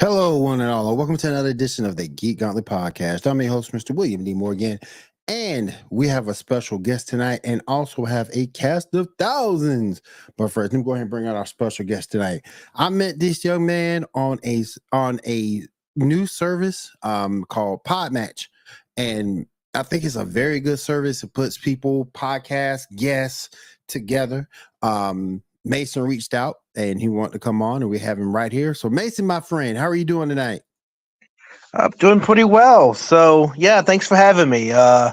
Hello, one and all, and welcome to another edition of the Geek Gauntlet Podcast. I'm your host, Mr. William D. Morgan, and we have a special guest tonight and also have a cast of thousands. But first, let me go ahead and bring out our special guest tonight. I met this young man on a on a new service um, called Podmatch, and I think it's a very good service. It puts people, podcasts, guests together. Um, Maison reached out and he wanted to come on, and we have him right here. So, Maison, my friend, how are you doing tonight? I'm doing pretty well. So yeah, thanks for having me. Uh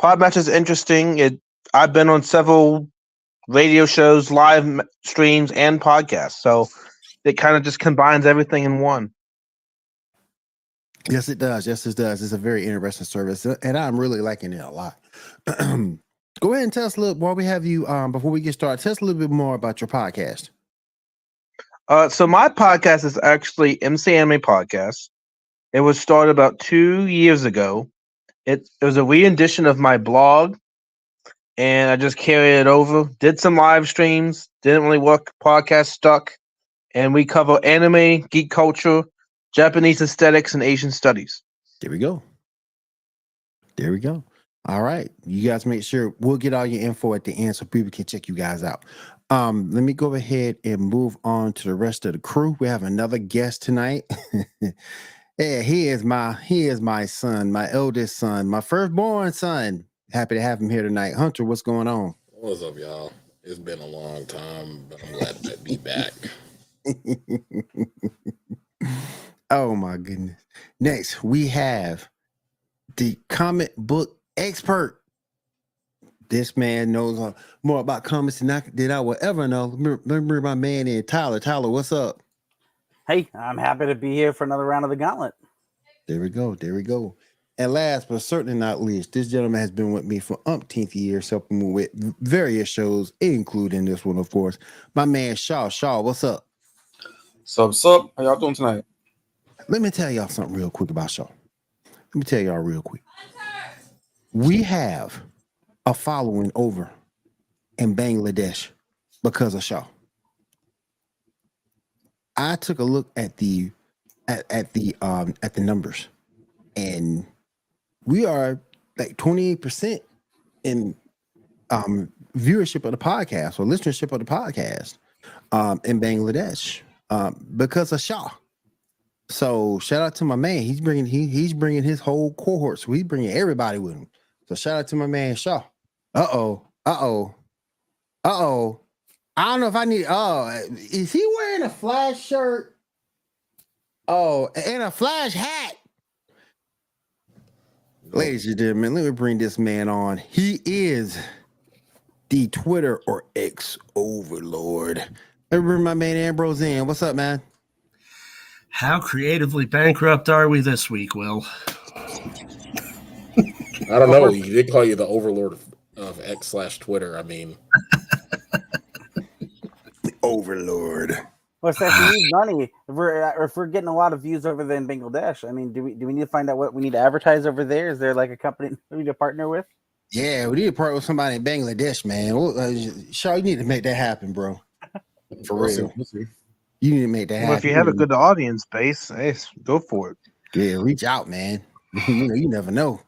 Podmatch is interesting. It I've been on several radio shows, live streams, and podcasts. So it kind of just combines everything in one. Yes, it does. Yes, it does. It's a very interesting service, uh, and I'm really liking it a lot. Go ahead and tell us a little while we have you. Um, before we get started, tell us a little bit more about your podcast. Uh, so my podcast is actually MC Anime Podcast. It was started about two years ago. It, it was a re-edition of my blog, and I just carried it over. Did some live streams. Didn't really work. Podcast stuck, and we cover anime, geek culture, Japanese aesthetics, and Asian studies. There we go. There we go. All right, you guys make sure we'll get all your info at the end so people can check you guys out. Um, let me go ahead and move on to the rest of the crew. We have another guest tonight. yeah, he is my he is my son, my eldest son, my firstborn son. Happy to have him here tonight. Hunter, what's going on? What's up, y'all? It's been a long time, but I'm glad to be back. oh my goodness. Next, we have the comic book expert. This man knows uh, more about comics than I, than I will ever know. Remember, remember my man in Tyler. Tyler, what's up? Hey, I'm happy to be here for another round of the gauntlet. There we go. There we go. And last but certainly not least, this gentleman has been with me for umpteenth years, helping me with various shows, including this one, of course. My man Shaw. Shaw, what's up? Sup, sup? How y'all doing tonight? Let me tell y'all something real quick about Shaw. Let me tell y'all real quick. We have a following over in Bangladesh because of Shaw. I took a look at the at, at the um at the numbers and we are like 28% in um viewership of the podcast or listenership of the podcast um in Bangladesh um because of Shaw. So shout out to my man. He's bringing he he's bringing his whole cohort. So he's bringing everybody with him. So shout out to my man Shaw. Uh oh. Uh oh. Uh oh. I don't know if I need. Oh, is he wearing a flash shirt? Oh, and a flash hat. Ladies and gentlemen, let me bring this man on. He is the Twitter or X overlord. Let me bring my man Ambrose in. What's up, man? How creatively bankrupt are we this week, Will? I don't know. You did call you the overlord of, of X slash Twitter. I mean, The overlord. What's that? We need money. If we're uh, if we're getting a lot of views over there in Bangladesh, I mean, do we do we need to find out what we need to advertise over there? Is there like a company we need to partner with? Yeah, we need to partner with somebody in Bangladesh, man. Well, uh, Shaw, you need to make that happen, bro. For We'll see, real. we'll see. You need to make that happen. Well, if you have a good audience base, hey, go for it. yeah, reach out, man. you know, you never know.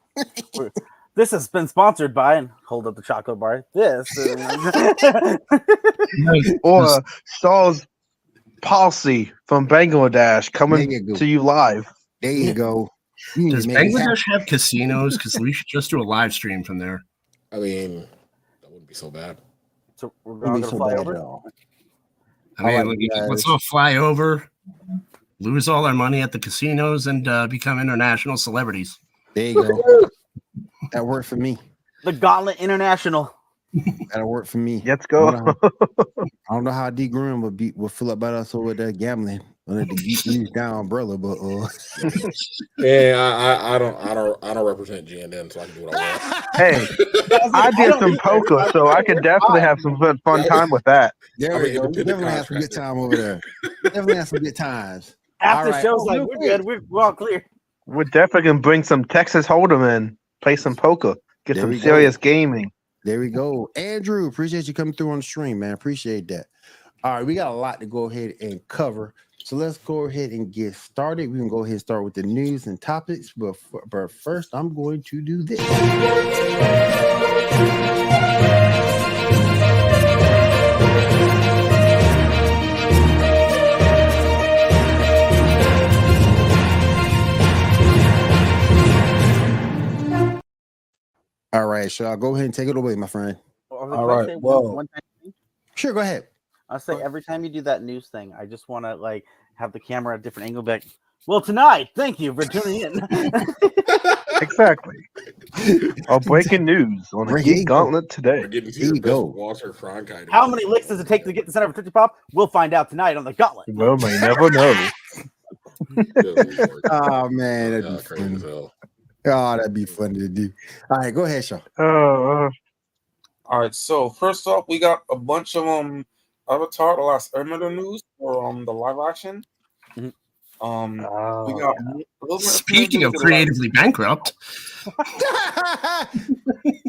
This has been sponsored by and hold up the chocolate bar. This is- Or uh, Shaw's policy from Bangladesh coming you to you live. There you go. You Does make. Bangladesh have casinos? Because we should just do a live stream from there. I mean, that wouldn't be so bad. so we're Wouldn't all be gonna so fly over. at. I I mean, like like, let's all fly over, lose all our money at the casinos, and uh, become international celebrities. There you go. that worked for me. The Gauntlet International. That'll work for me. Let's I go. don't know how, I don't know how D Green will be will feel about us over there gambling under the Geek News Now umbrella, but uh Yeah, I, I, I don't, I don't, I don't represent GNN, so I can do what I want. hey, I did some poker, so I could definitely have some fun, fun time with that. there we an go. We definitely have some good time over there. Definitely have some good times. After All right. show's like we're good. We're, we're all clear. We're definitely gonna bring some Texas Hold'em in, play some poker, get There some serious gaming. There we go. Andrew, appreciate you coming through on the stream, man. Appreciate that. All right, we got a lot to go ahead and cover. So let's go ahead and get started. We can go ahead and start with the news and topics. But, but first, I'm going to do this. All right, so I'll go ahead and take it away, my friend. All All right, well- time, Sure, go ahead. I'll say every time you do that news thing, I just want to like have the camera at a different angle. Be like, well, tonight, thank you for tuning in. Exactly. Oh, breaking news on the Breaking Geek Gauntlet today. We're getting to There your you best go. Walter Cronkite. How many licks does it take to get the center of a Tootsie Pop? We'll find out tonight on the Gauntlet. Well, may never know. Oh man, that'd Yeah, be crazy as hell. Oh, that'd be funny to do. All right, go ahead, Shaw. Oh, uh, All right, so first off, we got a bunch of um Avatar: The Last Airbender news for um the live action. Mhm. Um, we oh, got a little more Speaking of to the- creatively bankrupt,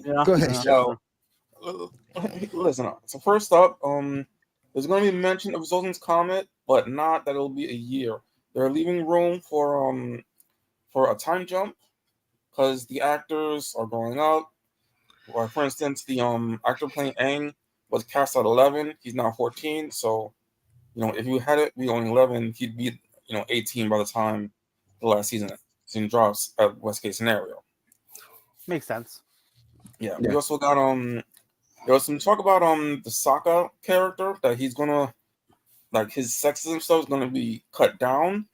Yeah. Go ahead, yeah. So, uh, listen up. So first up, um, there's going to be mention of Sozin's comet, but not that it'll be a year. They're leaving room for um for a time jump because the actors are growing up. Or for instance, the um actor playing Aang was cast at 11. He's now 14. So, you know, if you had it be only 11, he'd be you know 18 by the time the last season season drops at worst case scenario. Makes sense. Yeah, Yeah. we also got um there was some talk about um the Sokka character that he's gonna like his sexism stuff is gonna be cut down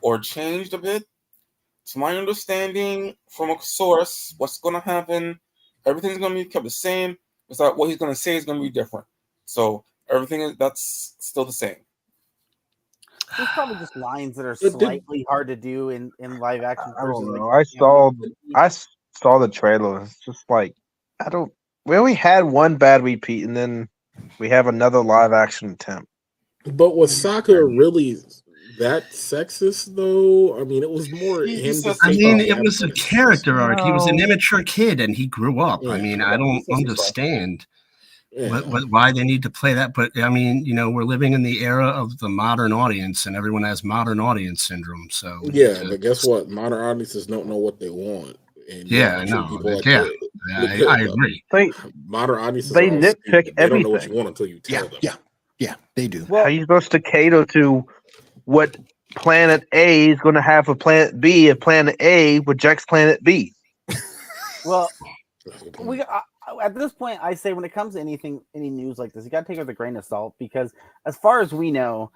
or changed a bit. To my understanding from a source, what's gonna happen, everything's gonna be kept the same. It's that what he's gonna say is gonna be different. So everything is that's still the same. There's probably just lines that are slightly hard to do in, in live action. I versus, don't like, know. I you saw, I s- saw the trailer. It's just like I don't. We only had one bad repeat, and then we have another live action attempt. But was Sokka really that sexist though? I mean, it was more He- he him. said I mean, it was a character arc. He was an immature kid, and he grew up. I mean, I don't he said some stuff. understand Yeah. what, what, why they need to play that. But I mean, you know, we're living in the era of the modern audience, and everyone has modern audience syndrome. So Yeah, but guess what? Modern audiences don't know what they want. And Yeah, have I to treat know. like Yeah. that. I, I agree. They, Modern audiences They are all nitpick stupid. They don't know what everything. you want until you tell Yeah, them. yeah, yeah, they do. how are you supposed to cater to what Planet A is going to have for Planet B if Planet A rejects Planet B? Well, we I, I- at this point, I say when it comes to anything, any news like this, you got to take it with a grain of salt because, as far as we know,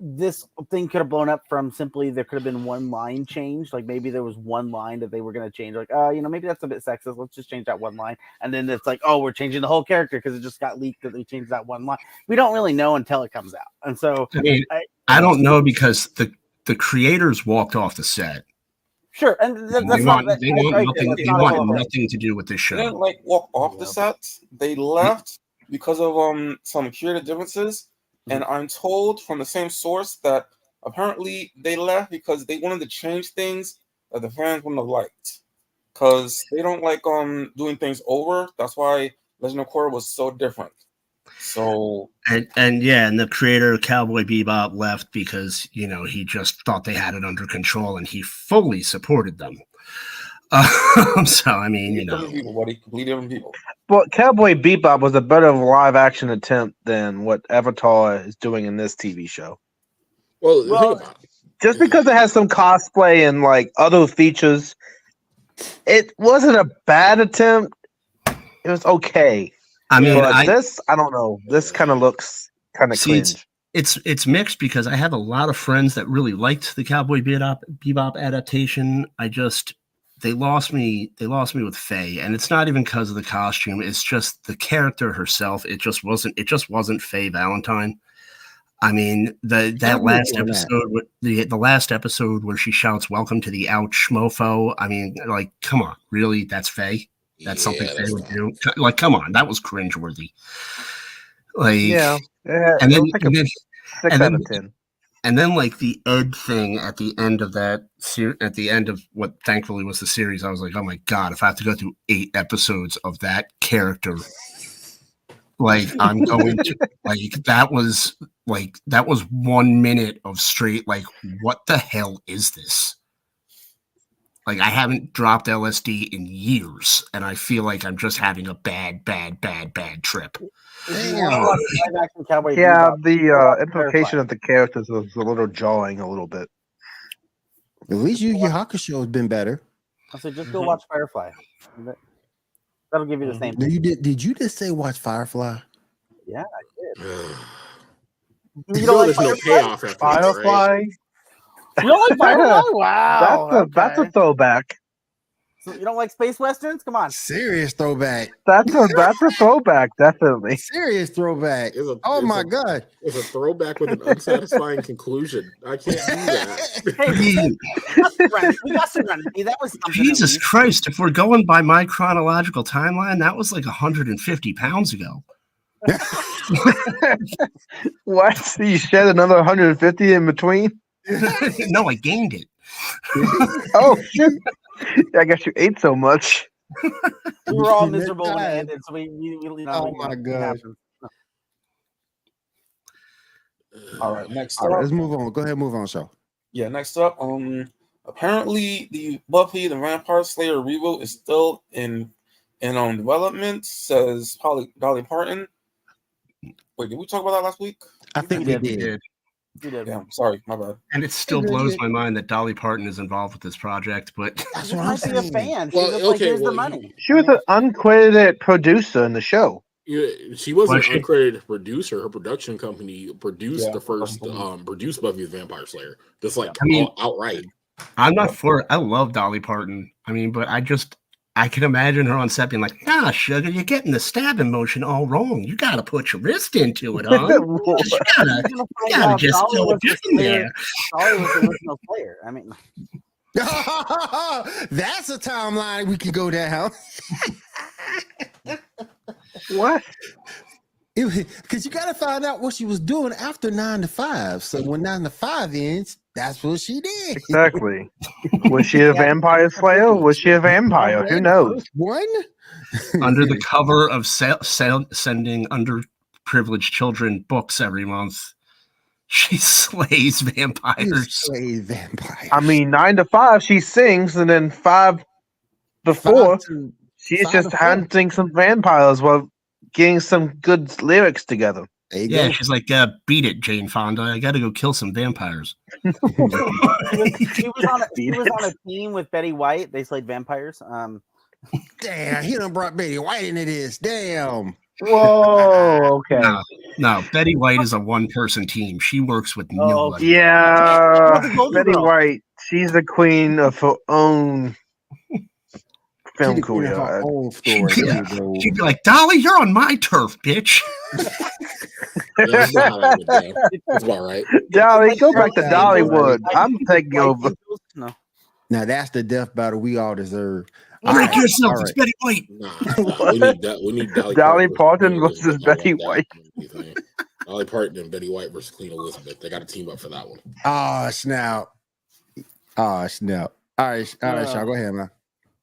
this thing could have blown up from simply there could have been one line change. Like maybe there was one line that they were going to change. Like, uh, you know, maybe that's a bit sexist. Let's just change that one line. And then it's like, oh, we're changing the whole character because it just got leaked that they changed that one line. We don't really know until it comes out. And so, I mean, I- I don't know because the the creators walked off the set. sure. And th- that's they not, want, that, they want I agree, nothing. that's They not want all of it. nothing to do with this They didn't show. like walk off the set. They left because of um some creative differences, and I'm told from the same source that apparently they left because they wanted to change things that the fans wouldn't have liked. Because they don't like um doing things over. That's why Legend of Korra was so different. So And and yeah, and the creator of Cowboy Bebop left because you know he just thought they had it under control, and he fully supported them. Um, so I mean, you know, different people, buddy, completely different people. But Cowboy Bebop was a better live action attempt than what Avatar is doing in this TV show. Well, Well, think about it. Just because it has some cosplay and like other features, it wasn't a bad attempt. It was okay. I mean, but I, this, I don't know. This kind of looks kind of See, it's- cringe. it's it's mixed because I have a lot of friends that really liked the Cowboy Bebop, Bebop adaptation. I just they lost me. They lost me with Faye, and it's not even because of the costume. It's just the character herself. It just wasn't. It just wasn't Faye Valentine. I mean, the that last on that. episode, the the last episode where she shouts "Welcome to the ouch mofo." I mean, like, come on, really? That's Faye. That's something Yeah, Faye would do. Like, come on, that was cringeworthy. Like, Yeah, and then, like and then and then-. And then like the Ed thing at the end of that ser- at the end of what thankfully was the series, I was like, oh my god, if I have to go through eight episodes of that character, like I'm going to like that was like that was one minute of straight like what the hell is this? Like I haven't dropped LSD in years, and I feel like I'm just having a bad, bad, bad, bad trip. If you wanna watch live action Cowboy Yeah, the go uh, implication of the characters was a little jarring, a little bit. At least Yu Yu Hakusho has been better. I said just go Mhm. watch Firefly. That- That'll give you the same. No, you did. Did you just say watch Firefly? You You don't know, like there's no Firefly? payoff after this, right? Firefly. You don't like Firefly? Wow. that's a that's a throwback. So you don't like space westerns? Come on. Serious throwback. That's a that's a throwback, definitely. Serious throwback. A- Oh my a- god. It's a throwback with an unsatisfying conclusion. I can't do that. Hey, we got Serenity. We got Serenity. That was Jesus least. Christ, if we're going by my chronological timeline, that was like 150 pounds ago. What? You shed another 150 in between? no, I gained it. Oh shit! I guess you ate so much. We were all miserable when it ended, so we, we, we you know, Oh we- my it gosh. happens. All right, next All right, up. let's move on. Go ahead, move on, show. Yeah, next up. Um, apparently the Buffy the Vampire Slayer reboot is still in in um development. Says Polly Dolly Parton. Wait, did we talk about that last week? I think We we did. did. We did. Yeah, sorry, my bad. And it still good, blows my mind that Dolly Parton is involved with this project, but That's She what I'm might be a fan. She's Well, just like, okay, here's well, the money. She was an uncredited producer in the show. Yeah, she wasn't Was an she? uncredited producer. Her production company produced Yeah, the first that's the one. um produced Buffy the Vampire Slayer. Just like I mean, outright. I'm not for it. I love Dolly Parton. I mean, but I just I can imagine her on set being like, "Ah, sugar, you're getting the stabbing motion all wrong. You gotta put your wrist into it, huh? You gotta, You're gonna you find gotta just Dolly throw it in there. Dolly was the original player. I mean, That's a timeline we can go down. What? Because you got to find out what she was doing after nine to five. So when nine to five ends, that's what she did. Exactly. Was she a vampire slayer? Was she a vampire? Who knows? One? Under the cover of sel- sel- sending underprivileged children books every month, she slays You vampires. slay vampire. I mean, nine to five, she sings, and then five before, she's five just to four. hunting some vampires while getting some good lyrics together. There you Yeah, go. she's like, uh, beat it, Jane Fonda. I gotta go kill some vampires. she was, she was on a, she was on a team with Betty White. They slayed vampires. Um, Damn, he done brought Betty White into this. Damn. Whoa, okay. No, no, Betty White is a one person team. She works with Oh, nobody. Yeah, She's the Golden Betty White. She's the queen of her own film She the queen of her career. own story. Yeah. There you go. She'd be like, Dolly, you're on my turf, bitch. Yeah, that's not how that went down. That's about right. Dolly, go back to Dollywood. I'm taking over. No. Now that's the death battle we all deserve. Break All right, yourself. all It's. Betty White. Nah, nah, we need that. We need Dolly, Dolly Parton Parton versus versus Betty White. That would be the thing. Dolly Parton and Betty White versus Queen Elizabeth. They got to team up for that one. Oh, snap. Oh, snap. All right, all right, Yeah. Shaw, go ahead, man.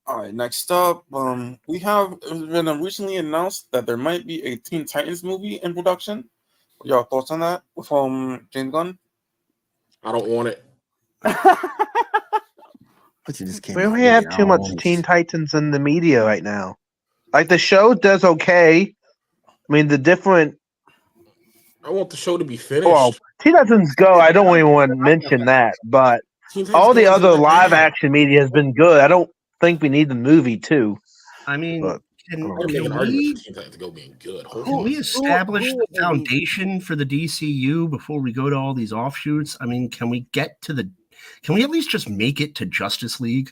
All right, next up, um, we have been uh, recently announced that there might be a Teen Titans movie in production. What y'all thoughts on that? With um James Gunn? I don't want it. But you just can't We only have too much Teen Titans in the media right now. Like the show does okay. I mean, the different I want the show to be finished. well, Teen Titans Go. I don't even want to mention that, but all the other live action media has been good. I don't think we need the movie too. I mean, But- can, I can can we, for Teen Go being good. Hold can on. we establish who the foundation for the DCU before we go to all these offshoots? I mean, can we get to the, can we at least just make it to Justice League?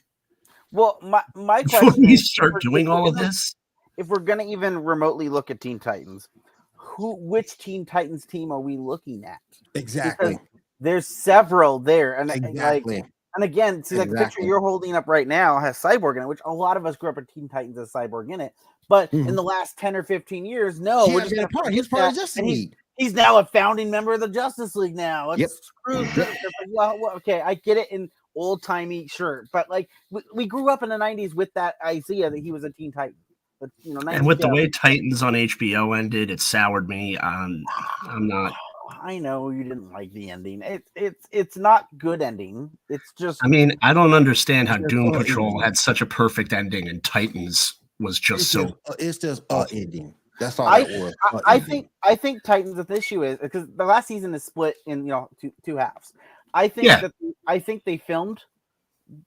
Well, my my Before we is, start we're- doing all of this, if we're gonna even remotely look at Teen Titans, who which Teen Titans team are we looking at? Exactly. There's several there, and and, like Exactly. And again, see like the picture you're holding up right now has Cyborg in it, which a lot of us grew up with Teen Titans as Cyborg in it. But in Mhm. the last ten or fifteen years, no, he we're just part. He was part of Justice and he's- League. He's now a founding member of the Justice League. Now, Yep. well, okay, I get it in old timey shirt, but like we, we grew up in the '90s with that idea that he was a Teen Titan. But you know, and with the way Titans on HBO ended, it soured me. Um, I'm not. I know you didn't like the ending. It, it's it's not good ending. It's just I mean, I don't understand how Doom just Patrol ending. had such a perfect ending, and Titans was just It's so. just, uh, it's just a ending. That's all I- that was. I, a I ending. think I think Titans. The issue is because the last season is split in you know two two halves. I think Yeah. that I think they filmed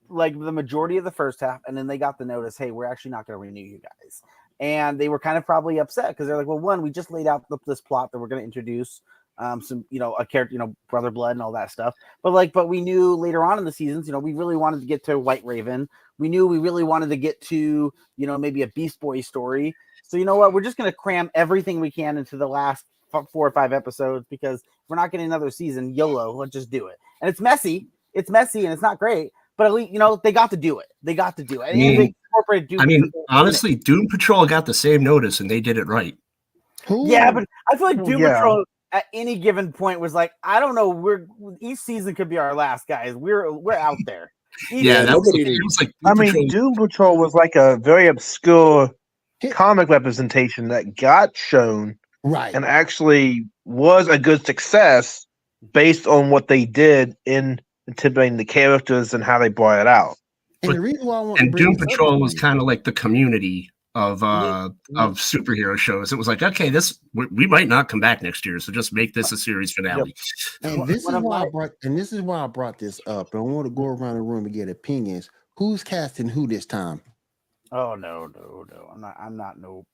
like the majority of the first half, and then they got the notice, hey, we're actually not going to renew you guys, and they were kind of probably upset because they're like, well, one, we just laid out the, this plot that we're going to introduce. Um, some you know a character, you know, brother blood and all that stuff. But like, but we knew later on in the seasons, you know, we really wanted to get to White Raven. We knew we really wanted to get to, you know, maybe a Beast Boy story. So you know what? We're just going to cram everything we can into the last four or five episodes because we're not getting another season. YOLO, let's just do it. And it's messy. It's messy and it's not great. But at least you know they got to do it. They got to do it. And mean- they incorporated Doom I mean, Patrol in it. honestly, Doom Patrol got the same notice, and they did it right. Who? yeah. But I feel like Doom yeah. Patrol at any given point was like, I don't know. We're each season could be our last, guys. We're we're out there. Each Yeah, that was, nobody- it was like. I Doom mean, Doom Patrol was like a very obscure comic representation that got shown right. and actually was a good success based on what they did in intimidating the characters and how they brought it out. and the reason why I want to and Doom Patrol was kind of like the community of uh of superhero shows. It was like, okay, this we, we might not come back next year, so just make this a series finale. And this what is I'm why I brought and this is why I brought this up. I want to go around the room and get opinions. Who's casting who this time? Oh no, no, no. I'm not. I'm not. No.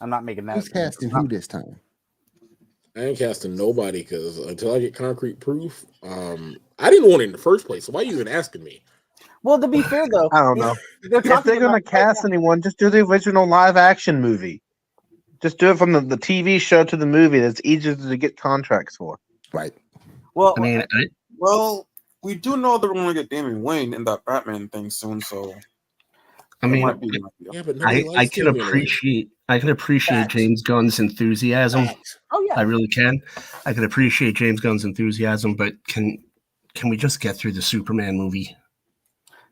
I'm not making that. Who's casting I'm who this time? I ain't casting nobody because until I get concrete proof, um, I didn't want it in the first place. So why are you even asking me? Well, to be fair though, I don't know. They're If they're gonna about- cast anyone, just do the original live action movie. Just do it from the, the TV show to the movie. That's easier to get contracts for. Right. Well, I mean, I, Well, we do know they're going to get Damian Wayne in that Batman thing soon, so I mean, might be an. Yeah, but I, I can Damian appreciate I can appreciate Facts. James Gunn's enthusiasm. Facts. oh yeah. I really can. I can appreciate James Gunn's enthusiasm, but can can we just get through the Superman movie?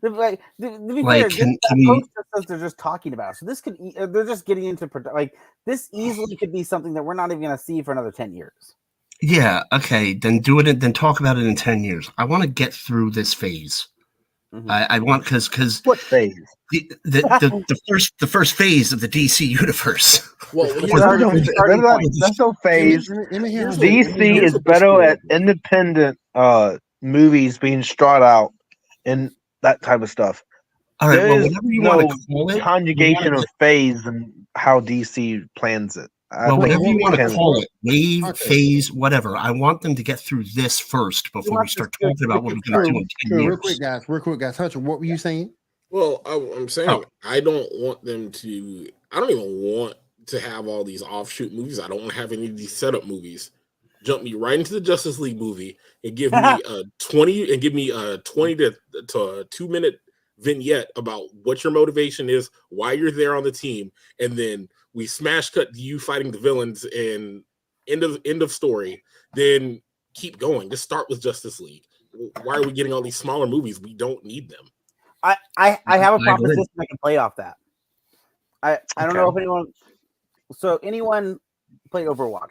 To be- Like, to, to be Like, fair, can- this, that can we- says they're just talking about. So this could uh, they're just getting into produ- like this easily could be something that we're not even going to see for another ten years. Yeah, okay, then do it. Then talk about it in ten years. I want to get through this phase. Mhm. I, I want because because What phase? the, the, the, the first the first phase of the DC universe. Well, It's here's already the been thing. That's no phase. Let me- let me hear Here's him. what- DC is better at independent uh movies being strung out and that type of stuff. All right, well, There's whatever you no want to call it, Conjugation of phase and how DC plans it. I well, whatever you want to call it, wave, Okay. phase, whatever. I want them to get through this first before we start this to- talking about what we're going to do in ten True, real years. quick, guys. Real quick, guys. Hunter, what were you saying? Well, I, I'm saying Oh. I don't want them to. I don't even want to have all these offshoot movies. I don't want to have any of these setup movies. Jump me right into the Justice League movie and give me a twenty and give me a twenty to to a two minute vignette about what your motivation is, why you're there on the team, and then we smash cut to you fighting the villains and end of end of story. Then keep going. Just start with Justice League. Why are we getting all these smaller movies? We don't need them. I, I, I have a agree. proposition I can play off that. I, I don't know if anyone. So anyone played Overwatch?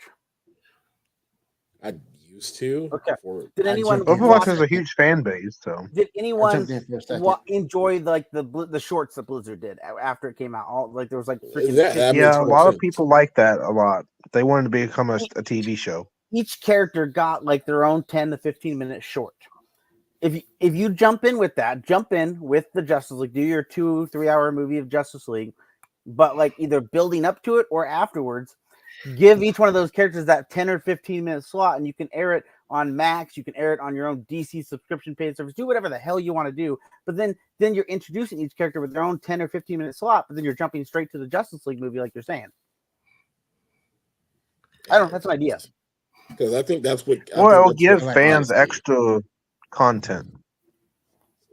I used to. Okay. Did anyone. Overwatch watch- has a huge fan base, so Did anyone jumped in for a second. wa- enjoy like the the shorts that Blizzard did after it came out? All like there was like freaking That- that yeah, a more lot of people like that a lot. They wanted to become a, a TV show. each character got like their own 10 to 15 minute short. If you, if you jump in with that, jump in with the Justice League, do your two, three hour movie of Justice League, but like either building up to it or afterwards, give each one of those characters that 10 or 15 minute slot and you can air it on max you can air it on your own dc subscription paid service do whatever the hell you want to do but then then you're introducing each character with their own 10 or 15 minute slot but then you're jumping straight to the justice league movie like you're saying i don't know that's an idea because I think that's what. I Well, think it'll give what- fans honestly, extra content.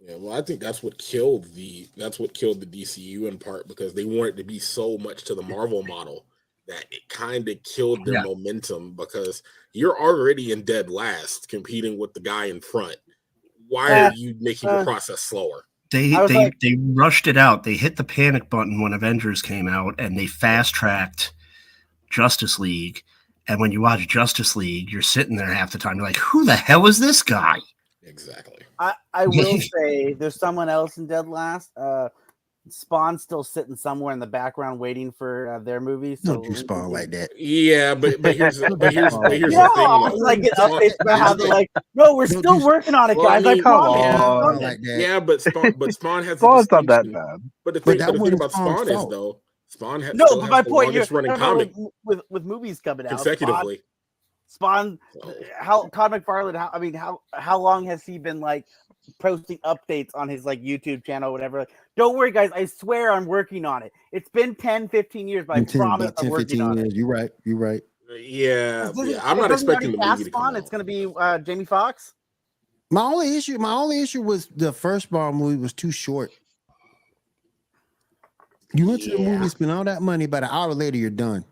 Yeah, well, I think that's what killed the that's what killed the DCU in part because they wanted to be so much to the Marvel model that it kind of killed their Yeah. momentum because you're already in dead last competing with the guy in front. Why Uh, are you making uh, the process slower? They they like- they rushed it out. They hit the panic button when Avengers came out, and they fast tracked Justice League. And when you watch Justice League, you're sitting there half the time. You're like, "Who the hell is this guy?" Exactly. i i will say there's someone else in dead last uh spawn's still sitting somewhere in the background waiting for uh, their movie so Don't you spawn like that. Yeah, but but here's the, but here's, but here's yeah, the thing. Though. like, get Spawn- updates about how they're like, no, we're Don't still working on it, Well, guys. I, mean, promise. come It's on. like. Yeah, but Spawn, but Spawn has. a Spawn's not that distinction. bad. But the thing, that but the thing about Spawn's Spawn is though, Spawn has No, still but my the point, you're, longest running no, no, comic with, with with movies coming out, Spawn, consecutively. Spawn, So, how Todd McFarlane, how I mean, how how long has he been like posting updates on his like YouTube channel, or whatever? Like, Don't worry, guys. I swear I'm working on it. It's been 10, 15 years, but I 10, promise about I'm 10, working 15 on it. years. You're right. You're right. yeah, Doesn't- yeah, I'm not expecting the already movie to cast come Spawn? out. It's going to be uh, Jamie Foxx. My only issue, my only issue was the first Bond movie was too short. You went to the movie, spent all that money, but an hour later you're done.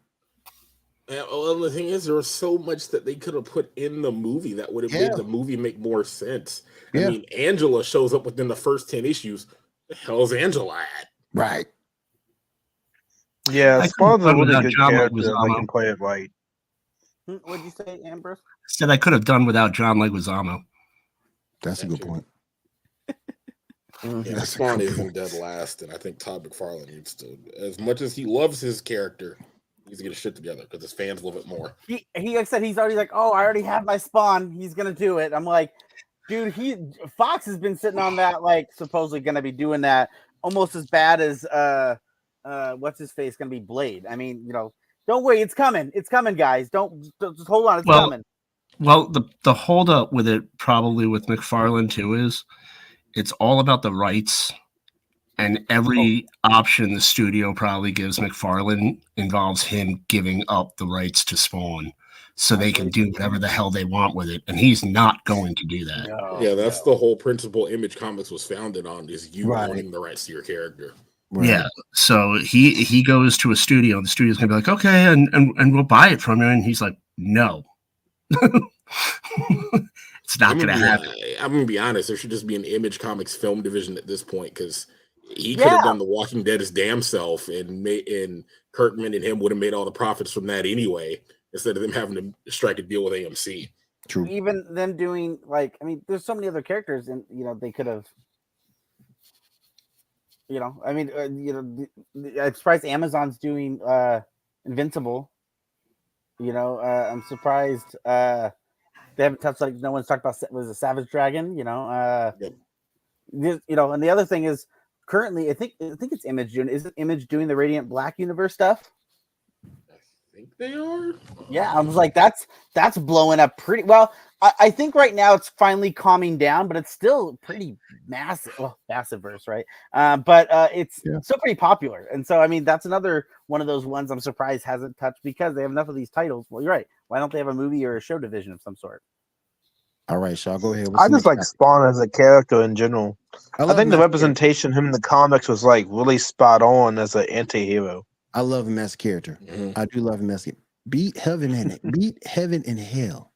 Yeah, well, the thing is, there was so much that they could have put in the movie that would have Yeah. made the movie make more sense. Yeah. I mean, Angela shows up within the first ten issues. The hell's Angela at? Right. Yeah, I Spawn's a couldn't really put good John character. Leguizamo. if can play it right. Hmm, What'd you say, Ambrose? Said I could have done without John Leguizamo. That's a good Gotcha. point. Yeah, That's Spawn is in point. dead last, and I think Todd McFarlane needs to, as much as he loves his character, he needs to get his shit together because his fans love it more. He he like said he's already like, oh, I already have my Spawn. He's gonna do it. I'm like, dude, he Fox has been sitting on that, like supposedly gonna be doing that almost as bad as uh uh what's his face gonna be Blade. I mean, you know, don't worry, it's coming. It's coming, guys. Don't just hold on, it's Well, coming. Well, the the holdup with it probably with McFarlane too is it's all about the rights, and every option the studio probably gives McFarlane involves him giving up the rights to Spawn, so they can do whatever the hell they want with it, and he's not going to do that. No, yeah, that's the whole principle Image Comics was founded on: is you Right. owning the rights to your character. Right. Yeah, so he he goes to a studio, and the studio's gonna be like, okay, and and, and we'll buy it from you, and he's like, no. it's not I'm gonna be, happen. I'm gonna be honest. There should just be an Image Comics film division at this point because he could Yeah. have done The Walking Dead his damn self, and made and Kirkman and him would have made all the profits from that anyway, instead of them having to strike a deal with AMC. True. even them doing like I mean, there's so many other characters, and you know they could have. You know, I mean, uh, you know, the- the- I'm surprised Amazon's doing uh Invincible. You know, uh, I'm surprised uh they haven't touched like no one's talked about was a Savage Dragon. You know, uh, Yep. this- you know, and the other thing is currently I think I think it's Image doing isn't Image doing the Radiant Black universe stuff. I think they are. Yeah, I was like, that's that's blowing up pretty well. I, I think right now it's finally calming down, but it's still pretty massive. Well, massive verse, right? Uh, but uh, it's Yeah. still pretty popular, and so I mean that's another one of those ones I'm surprised hasn't touched because they have enough of these titles. Well, you're right. Why don't they have a movie or a show division of some sort? All right, Shaw, go ahead. I What's the just like topic? Spawn as a character in general. I, love think the him as a character. representation him in the comics was like really spot on as an anti-hero. I love him as a character. Mhm. I do love him as a beat heaven in it. Beat heaven and hell.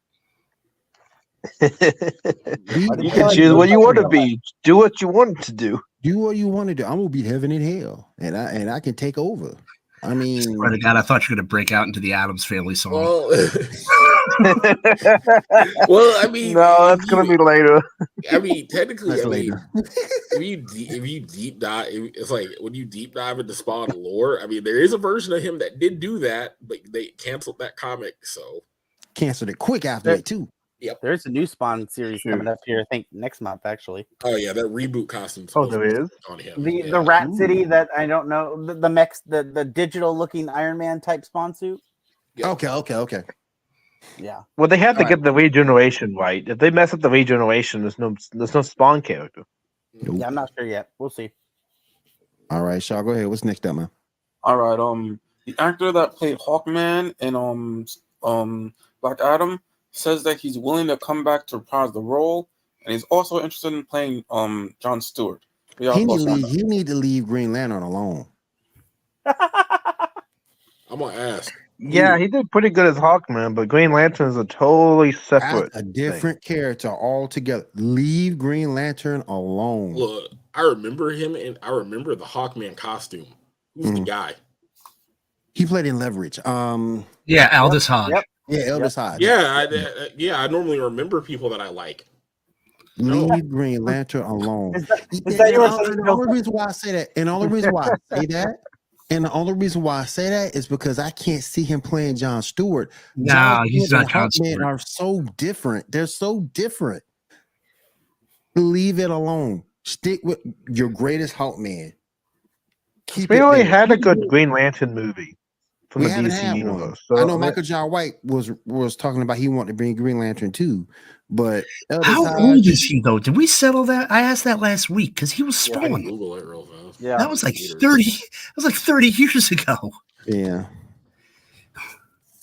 you can choose what you want to be. Do what you want to do. do what you want to do. I'm gonna beat heaven and hell, and I and I can take over. I mean, Swear to God, I thought you were gonna break out into the Adams Family song. Well, well, I mean, no, that's gonna be later. I mean, technically, that's I mean, later. if you de- if you deep dive, it's like when you deep dive into Spawn lore. I mean, there is a version of him that did do that, but they canceled that comic. So Canceled it quick after There- it too. There's a new Spawn series Shoot. coming up here. I think next month actually. Oh yeah, that reboot costume. Oh, there is? on him. The yeah. the Rat City that I don't know the the mech the, the digital looking Iron Man type Spawn suit. Yeah. Okay, okay, okay. Yeah. Well, they have to All get the regeneration right. If they mess up the regeneration, there's no there's no spawn character. Yeah, I'm not sure yet. We'll see. All right, Shaw, go ahead. What's next up, man? All right. Um, the actor that played Hawkman in um um Black Adam says that he's willing to come back to reprise the role, and he's also interested in playing um John Stewart. What He need, to leave, that? he need to leave Green Lantern alone. I'm gonna ask. Yeah, he did pretty good as Hawkman, but Green Lantern is a totally That's separate. a different character altogether. Leave Green Lantern alone. Look, I remember him, and I remember the Hawkman costume. Who's the Mhm. guy? He played in Leverage. Um, Yeah, Aldis Hodge. Yep. Yeah, Elvis Hodge. Yeah, I, uh, yeah. I normally remember people that I like. No. Leave Green Lantern alone. Is that, is that your the only- the only reason why I say that, and the only reason why I say that, and the only reason why I say that is because I can't see him playing John Stewart. Nah, he's Stewart not John and Hawkman Stewart. Are so different. They're so different. Leave it alone. Stick with your greatest Hawkman. Keep We it only there. had a good Green Lantern movie from We the haven't DC had one. universe. So I know Michael John White was was talking about he wanted to bring Green Lantern too, but How Hodge- old is he though? Did we settle that? I asked that last week because he was Yeah, I can spawned. Google it real fast. Yeah. that was like thirty. That was like thirty years ago. Yeah.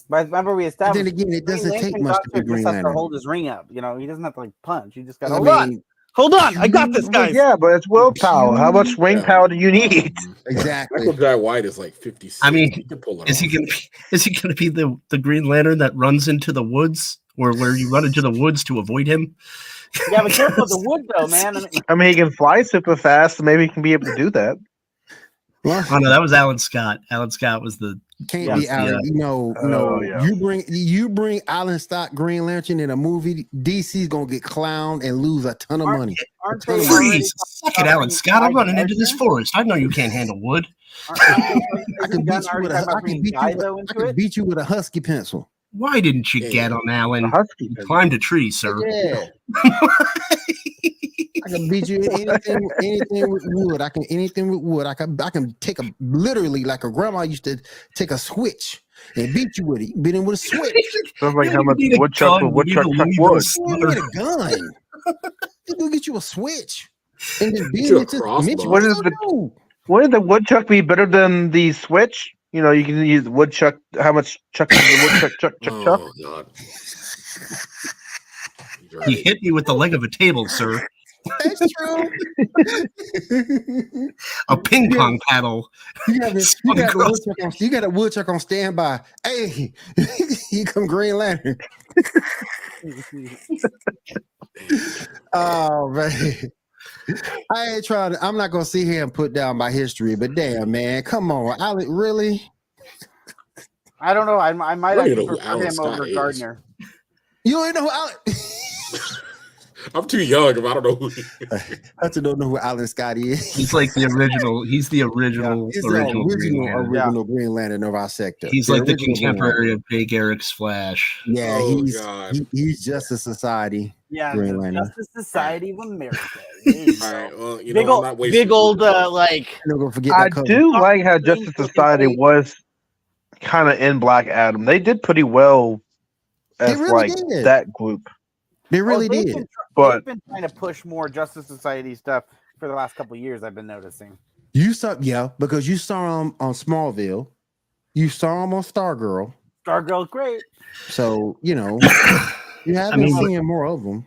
But remember, we But established. then again, it doesn't take Lantern much to doctor be just Green has to Lantern. hold his ring up. You know, he doesn't have to like punch. He just got to I hold on. Mean, Hold on. I got this, Well, guys. yeah, but it's willpower. How much ring Yeah. power do you need? exactly. Michael Jai White is like fifty. I mean, he can pull it Is he gonna be? Is he gonna be the the Green Lantern that runs into the woods, or where you run into the woods to avoid him? Yeah, but careful with the wood though, man. I mean, I mean, he can fly super fast, so maybe he can be able to do that. Well, Oh no, that was Alan Scott. Alan Scott was the can't Yeah. be Alan. Yeah. You know, no. Oh, yeah. You bring you bring Alan Scott Green Lantern in a movie. DC's gonna get clowned and lose a ton of Aren't- money. aren't Freeze. they already freeze. Suck it, Alan Scott. I'm running into this forest. I know you can't handle wood. Aren't, aren't, I aren't can beat you with a talking can beat you with, I into can beat you with a husky pencil. Why didn't you Yeah. get on Alan? husky. You climbed a tree, sir. Yeah. I can beat you anything, anything with wood. I can anything with wood. I can I can take a literally like a grandma used to take a switch and beat you with it. Beat him with a switch. Sounds like how much need a woodchuck gun, for woodchuck chuck lever, wood. You slugger. get a gun. You go get you a switch and then beat you him a into What is the- don't know. Wouldn't the woodchuck be better than the switch? You know, you can use woodchuck. How much chuck is the woodchuck chuck chuck oh, chuck? Oh God. He hit me with the leg of a table, sir. That's true. A ping pong paddle. You got, this, you, got a woodchuck on, you got a woodchuck on standby. Hey, you come Green Lantern. Oh man. I ain't trying to, I'm not gonna sit here and put down my history, but damn man, come on. I really I don't know. I, I might I actually even know who prefer him Scott over is. Gardner. you don't know who Alex I'm too young if I don't know who he is. I still don't know who Alan Scott is. He's like the original. He's the original. He's the original, Green original, Lantern. original Green Lantern of our sector. He's like the contemporary of Jay Garrick's Flash. Yeah, Oh, he's God. he, he's Justice Society. Yeah, Green the Lantern. Justice Society of America. There you All go. right. Well, you big I'm old, not big old, uh, like I'm not gonna forget I that cover. do like how Justice Society was kind of in Black Adam. They did pretty well as really like did. that group. They oh, really oh, they've did. Been, But- they've been trying to push more Justice Society stuff for the last couple of years. I've been noticing. You saw yeah, because you saw him on Smallville, you saw him on Stargirl. Stargirl, great. So you know you haven't mean, seen more of them.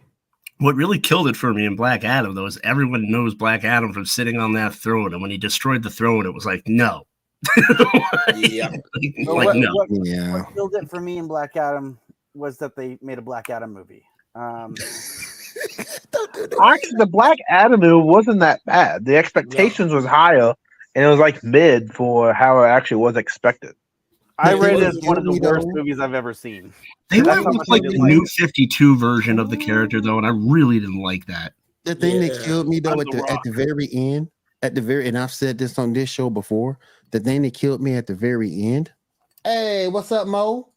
What really killed it for me in Black Adam, though, is everyone knows Black Adam from sitting on that throne. And when he destroyed the throne, it was like, no. Yeah. But like, what, no. what, Yeah. what killed it for me in Black Adam was that they made a Black Adam movie. Um, Actually, the Black Adam movie wasn't that bad. The expectations was higher, and it was like mid for how it actually was expected. I Yeah, rate it it as one of the worst though. movies I've ever seen. They That's went with like the like new 52 version of the character, though, and I really didn't like that. The thing that killed me though at the the at the very end, at the very and I've said this on this show before, the thing that killed me at the very end. Hey, what's up, Mo?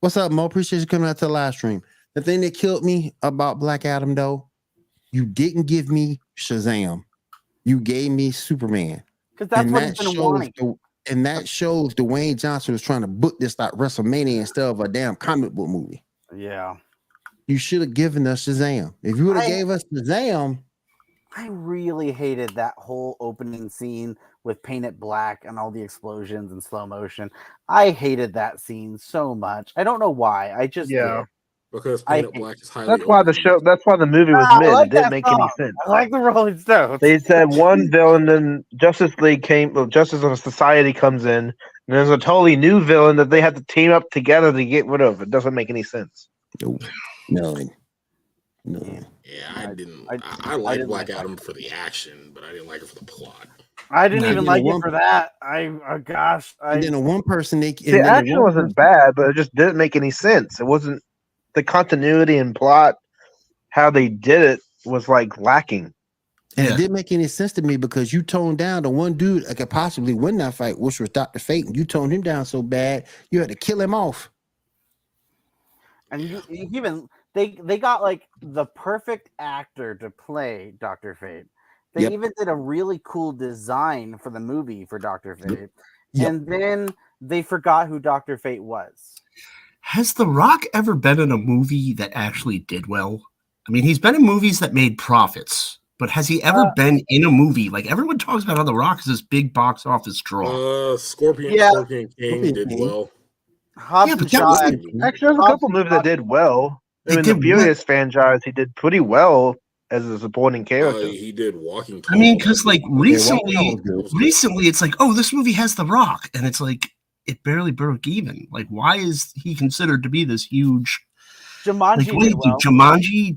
What's up, Mo? Appreciate you coming out to the live stream. The thing that killed me about Black Adam though, you didn't give me Shazam. You gave me Superman. Because that's and what that been wanting. the, and that shows Dwayne Johnson was trying to book this like WrestleMania instead of a damn comic book movie. Yeah. You should have given us Shazam. If you would have gave us Shazam, I really hated that whole opening scene with painted black and all the explosions and slow motion. I hated that scene so much. I don't know why. I just Yeah. did. Because I Planet hate- Black is highly. That's why the show. That's why the movie was oh, I mid. like it didn't that make any sense. I like the Rolling Stones. They said one villain, then Justice League came. Well, Justice of Society comes in, and there's a totally new villain that they have to team up together to get rid of. It doesn't make any sense. no, no, no. Yeah, I I- didn't. I- I, I, I like Black like Adam for the action, but I didn't like it for the plot. I didn't Nah, even like know it for that. I oh gosh, I And then the one person they The action wasn't bad, but it just didn't make any sense. It wasn't the continuity and plot. How they did it was like lacking. And Yeah. it didn't make any sense to me because you toned down the one dude that could possibly win that fight, which was Dr. Fate, and you toned him down so bad you had to kill him off. and you, you even they they got like the perfect actor to play Doctor Fate. They Yep. even did a really cool design for the movie for Doctor Fate, Yep. and then they forgot who Doctor Fate was. Has The Rock ever been in a movie that actually did well? I mean, he's been in movies that made profits, but has he ever Uh, been in a movie? Like everyone talks about how The Rock is this big box office draw. Uh, Scorpion, Yeah. Scorpion King Scorpion did King. well. Hobbs Yeah, but that wasn't- Actually, there's a couple movies that did well. They I mean, the did Furious franchise, he did pretty well as a supporting Uh, character. he did Walking. I mean, because like recently, Tall was good. recently it's like, oh, this movie has The Rock, and it's like it barely broke even. Like, why is he considered to be this huge? Jumanji Like, wait, did well. Jumanji,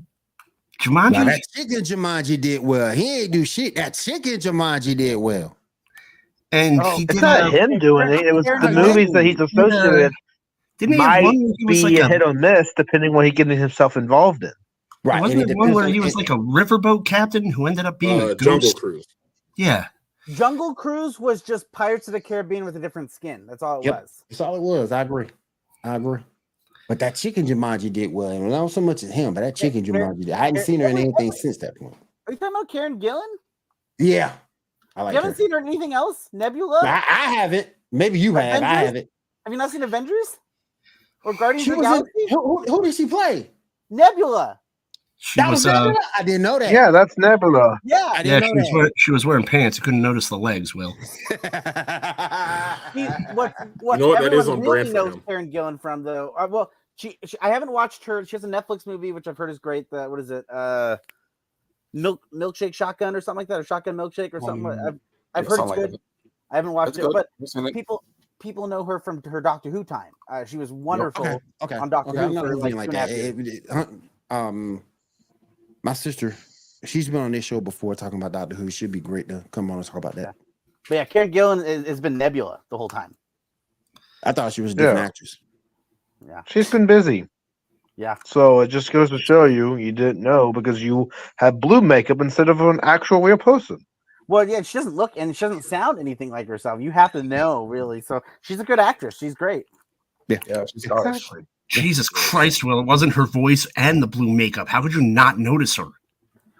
Jumanji. Now that chicken Jumanji did well. He ain't do shit. That chicken Jumanji did well. and Oh, he it's did. not uh, him doing it. It was the movies that he's Rodgers. associated with Didn't he might he was be like a hit a, or miss depending what he getting himself involved in. Right. wasn't and it one where he was like a riverboat captain who ended up being uh, a Jungle ghost? Cruise. Yeah, Jungle Cruise was just Pirates of the Caribbean with a different skin. That's all it Yep. was. That's all it was. I agree. I agree. But that chicken Jumanji did well. And not so much as him, but that chicken Jumanji did. I hadn't seen her in anything since that point. Are you talking about Karen Gillan? Yeah. I like you haven't her. seen her in anything else? Nebula? I, I haven't. Maybe you have. I haven't. Have you not seen Avengers? Or Guardians She of the was in, Galaxy? who, who, who did she play? Nebula. She That was. was uh, Nebula? I didn't know that. Yeah, that's Nebula. Yeah. I yeah, didn't she know was, wearing, she was wearing pants. I couldn't notice the legs. Will. that. He, what what, know what? That is everyone on brand really for knows him. Karen Gillan from though. Uh, well, she, she I haven't watched her. She has a Netflix movie which I've heard is great. The what is it? Uh, milk milkshake shotgun or something like that, or shotgun milkshake or something. Um, I've I've yeah, heard it's something like good. I haven't watched It's it, good. but I've seen it. people people know her from her Doctor Who time. Uh, she was wonderful. okay. Okay. on Doctor okay. Who I'm for, like, like two and a that. half It- it- um, my sister, she's been on this show before talking about Doctor Who. She should be great to come on and talk about that. But yeah, Karen Gillan is, has been Nebula the whole time. I thought she was a different Yeah. actress. Yeah, She's been busy. yeah. So it just goes to show you you didn't know because you have blue makeup instead of an actual real person. Well, yeah, she doesn't look and she doesn't sound anything like herself. You have to know, really. So she's a good actress. She's great. Yeah, she's got it. Jesus Christ, Will! It wasn't her voice and the blue makeup. How could you not notice her?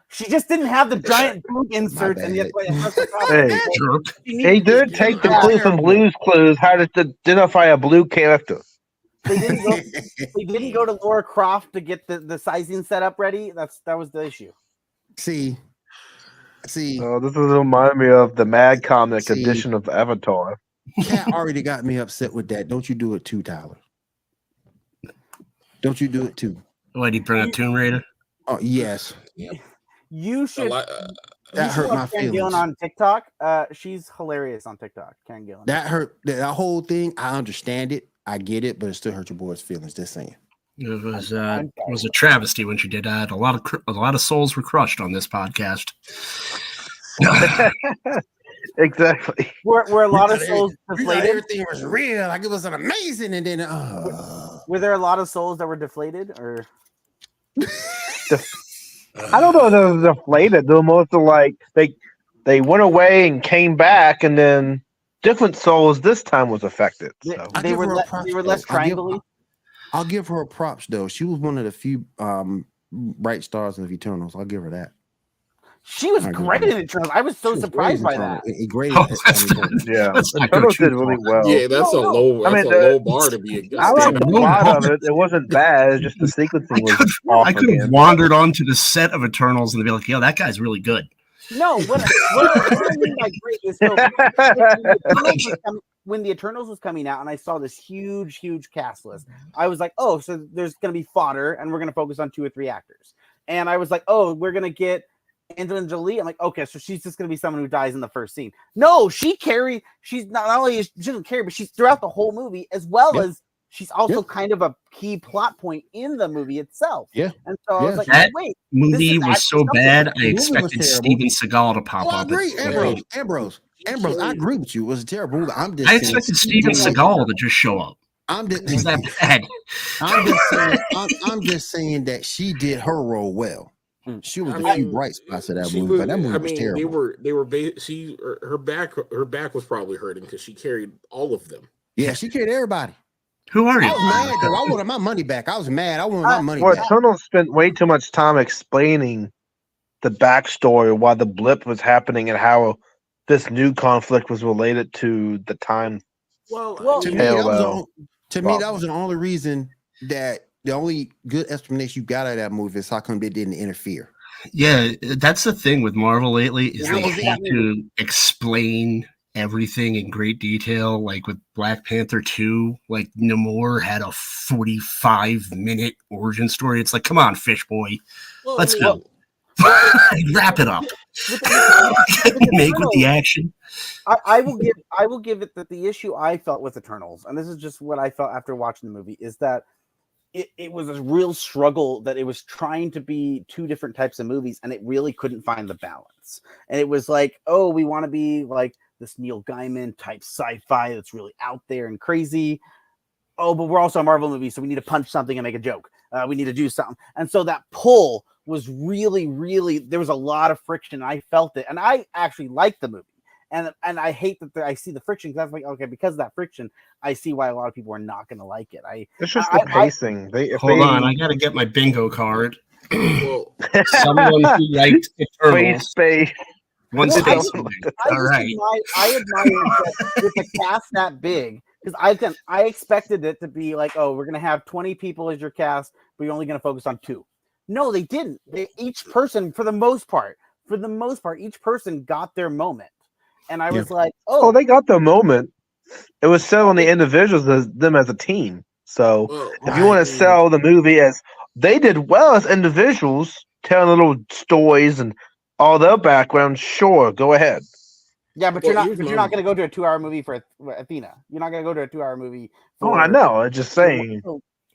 She just didn't have the giant boob inserts, and bad. yet it has to come. Hey, Jerk. They did take the Yeah. clue from Blue's Clues how to identify a blue character. They didn't go. They didn't go to Lara Croft to get the, the sizing set up ready. That's that was the issue. see, see, Oh, this is remind me of the Mad Comic See. edition of Avatar. Cat already got me upset with that. Don't you do it too, Tyler? Don't you do it too? Why did he bring up Tomb Raider? Oh yes, You should. li- uh, that hurt my Karen feelings. Gillan on TikTok. Uh, she's hilarious on TikTok. Karen Gillan. That hurt. That, that whole thing. I understand it. I get it, but it still hurt your boy's feelings. Just saying. It was uh, it was a travesty when she did that. A lot of a lot of souls were crushed on this podcast. Exactly. were, were a lot of souls every- deflated? Everything was real. Like it was an amazing, and then uh, Were there a lot of souls that were deflated, or I don't know if they were deflated. They're most of like they they went away and came back, and then different souls this time was affected. they, So. They, were le- props, they were less triangly. I'll give her props though. She was one of the few um bright stars of Eternals. I'll give her that. She was great with in Eternals. I was so She was surprised by that. Eternal. A great. Oh, that's not- Yeah, Let's the not go Turtles too did really well. Yeah, that's No, a no. low. I mean, a the- low bar to be. A I like stand-up the no, plot of it. It wasn't bad. It's just the sequencing I was could, off I could have again. wandered onto the set of Eternals and be like, "Yo, that guy's really good." No, what, what, what I mean by great is so when the Eternals was coming- when the Eternals was coming out, and I saw this huge, huge cast list, I was like, oh, so there's going to be fodder, and we're going to focus on two or three actors. And I was like, oh, we're going to get Angelina Jolie. I'm like, okay, so she's just going to be someone who dies in the first scene. No, she carried. She's not, not only is she doesn't carry, but she's throughout the whole movie as well Yeah. as she's also Yeah. kind of a key plot point in the movie itself. Yeah. And so I was like, That- wait, Movie was so something. bad, I expected. Steven Seagal to pop Oh, I up. agree, Ambrose. Ambrose. Ambrose, I agree with you. It was a terrible movie. I'm just I expected Steven Seagal to just show up. I'm just, It that bad. I'm just saying. I'm, I'm just saying that she did her role well. Mm. She was I the few bright spots of that movie, was, but that movie I was mean, terrible. they were they were ba- she her her back her back was probably hurting because she carried all of them. yeah, she carried everybody. Who are you? I was mad though. I wanted my money back. I was mad. I wanted my money Well, back. Eternals spent way too much time explaining the backstory, why the blip was happening, and how this new conflict was related to the time. Well, Well, To me, Hell that was the, well. to me that was the only reason that the only good explanation you got out of that movie is how come they didn't interfere. Yeah, that's the thing with Marvel lately is Yeah, they well, hate yeah. to explain everything in great detail. Like with Black Panther 2, like Namor had a 45 minute origin story. It's like, come on, fish boy. well, Let's I go. Wrap it up. Make with the action. I, I will give I will give it that the issue I felt with Eternals, and this is just what I felt after watching the movie, is that it, it was a real struggle that it was trying to be two different types of movies, and it really couldn't find the balance. And it was like, oh, we want to be like this Neil Gaiman type sci-fi that's really out there and crazy. Oh, but we're also a Marvel movie, so we need to punch something and make a joke. Uh, we need to do something, and so that pull was really, really there was a lot of friction. I felt it, and I actually liked the movie and and I hate that the, I see the friction because that's like okay because of that friction I see why a lot of people are not going to like it. I It's just I- the I- pacing. They, if Hold they, on, I got to get my bingo card. Someone who liked Space, Eternals. space. One Well, I space. just- away. I All admire, I admire with a cast that big because I can I expected it to be like oh we're gonna have twenty people as your cast but you're only gonna focus on two. No, they didn't. They each person for the most part for the most part each person got their moment, and I Yeah. was like Oh, oh they got the moment. It was set on the individuals as them as a team. So well, if you want to sell the movie as they did well as individuals, telling little stories and all their background, sure, go ahead. yeah but Well, you're not but you're not gonna go to a two hour movie for Athena. You're not gonna go to a two hour movie. Oh, I know. I'm just saying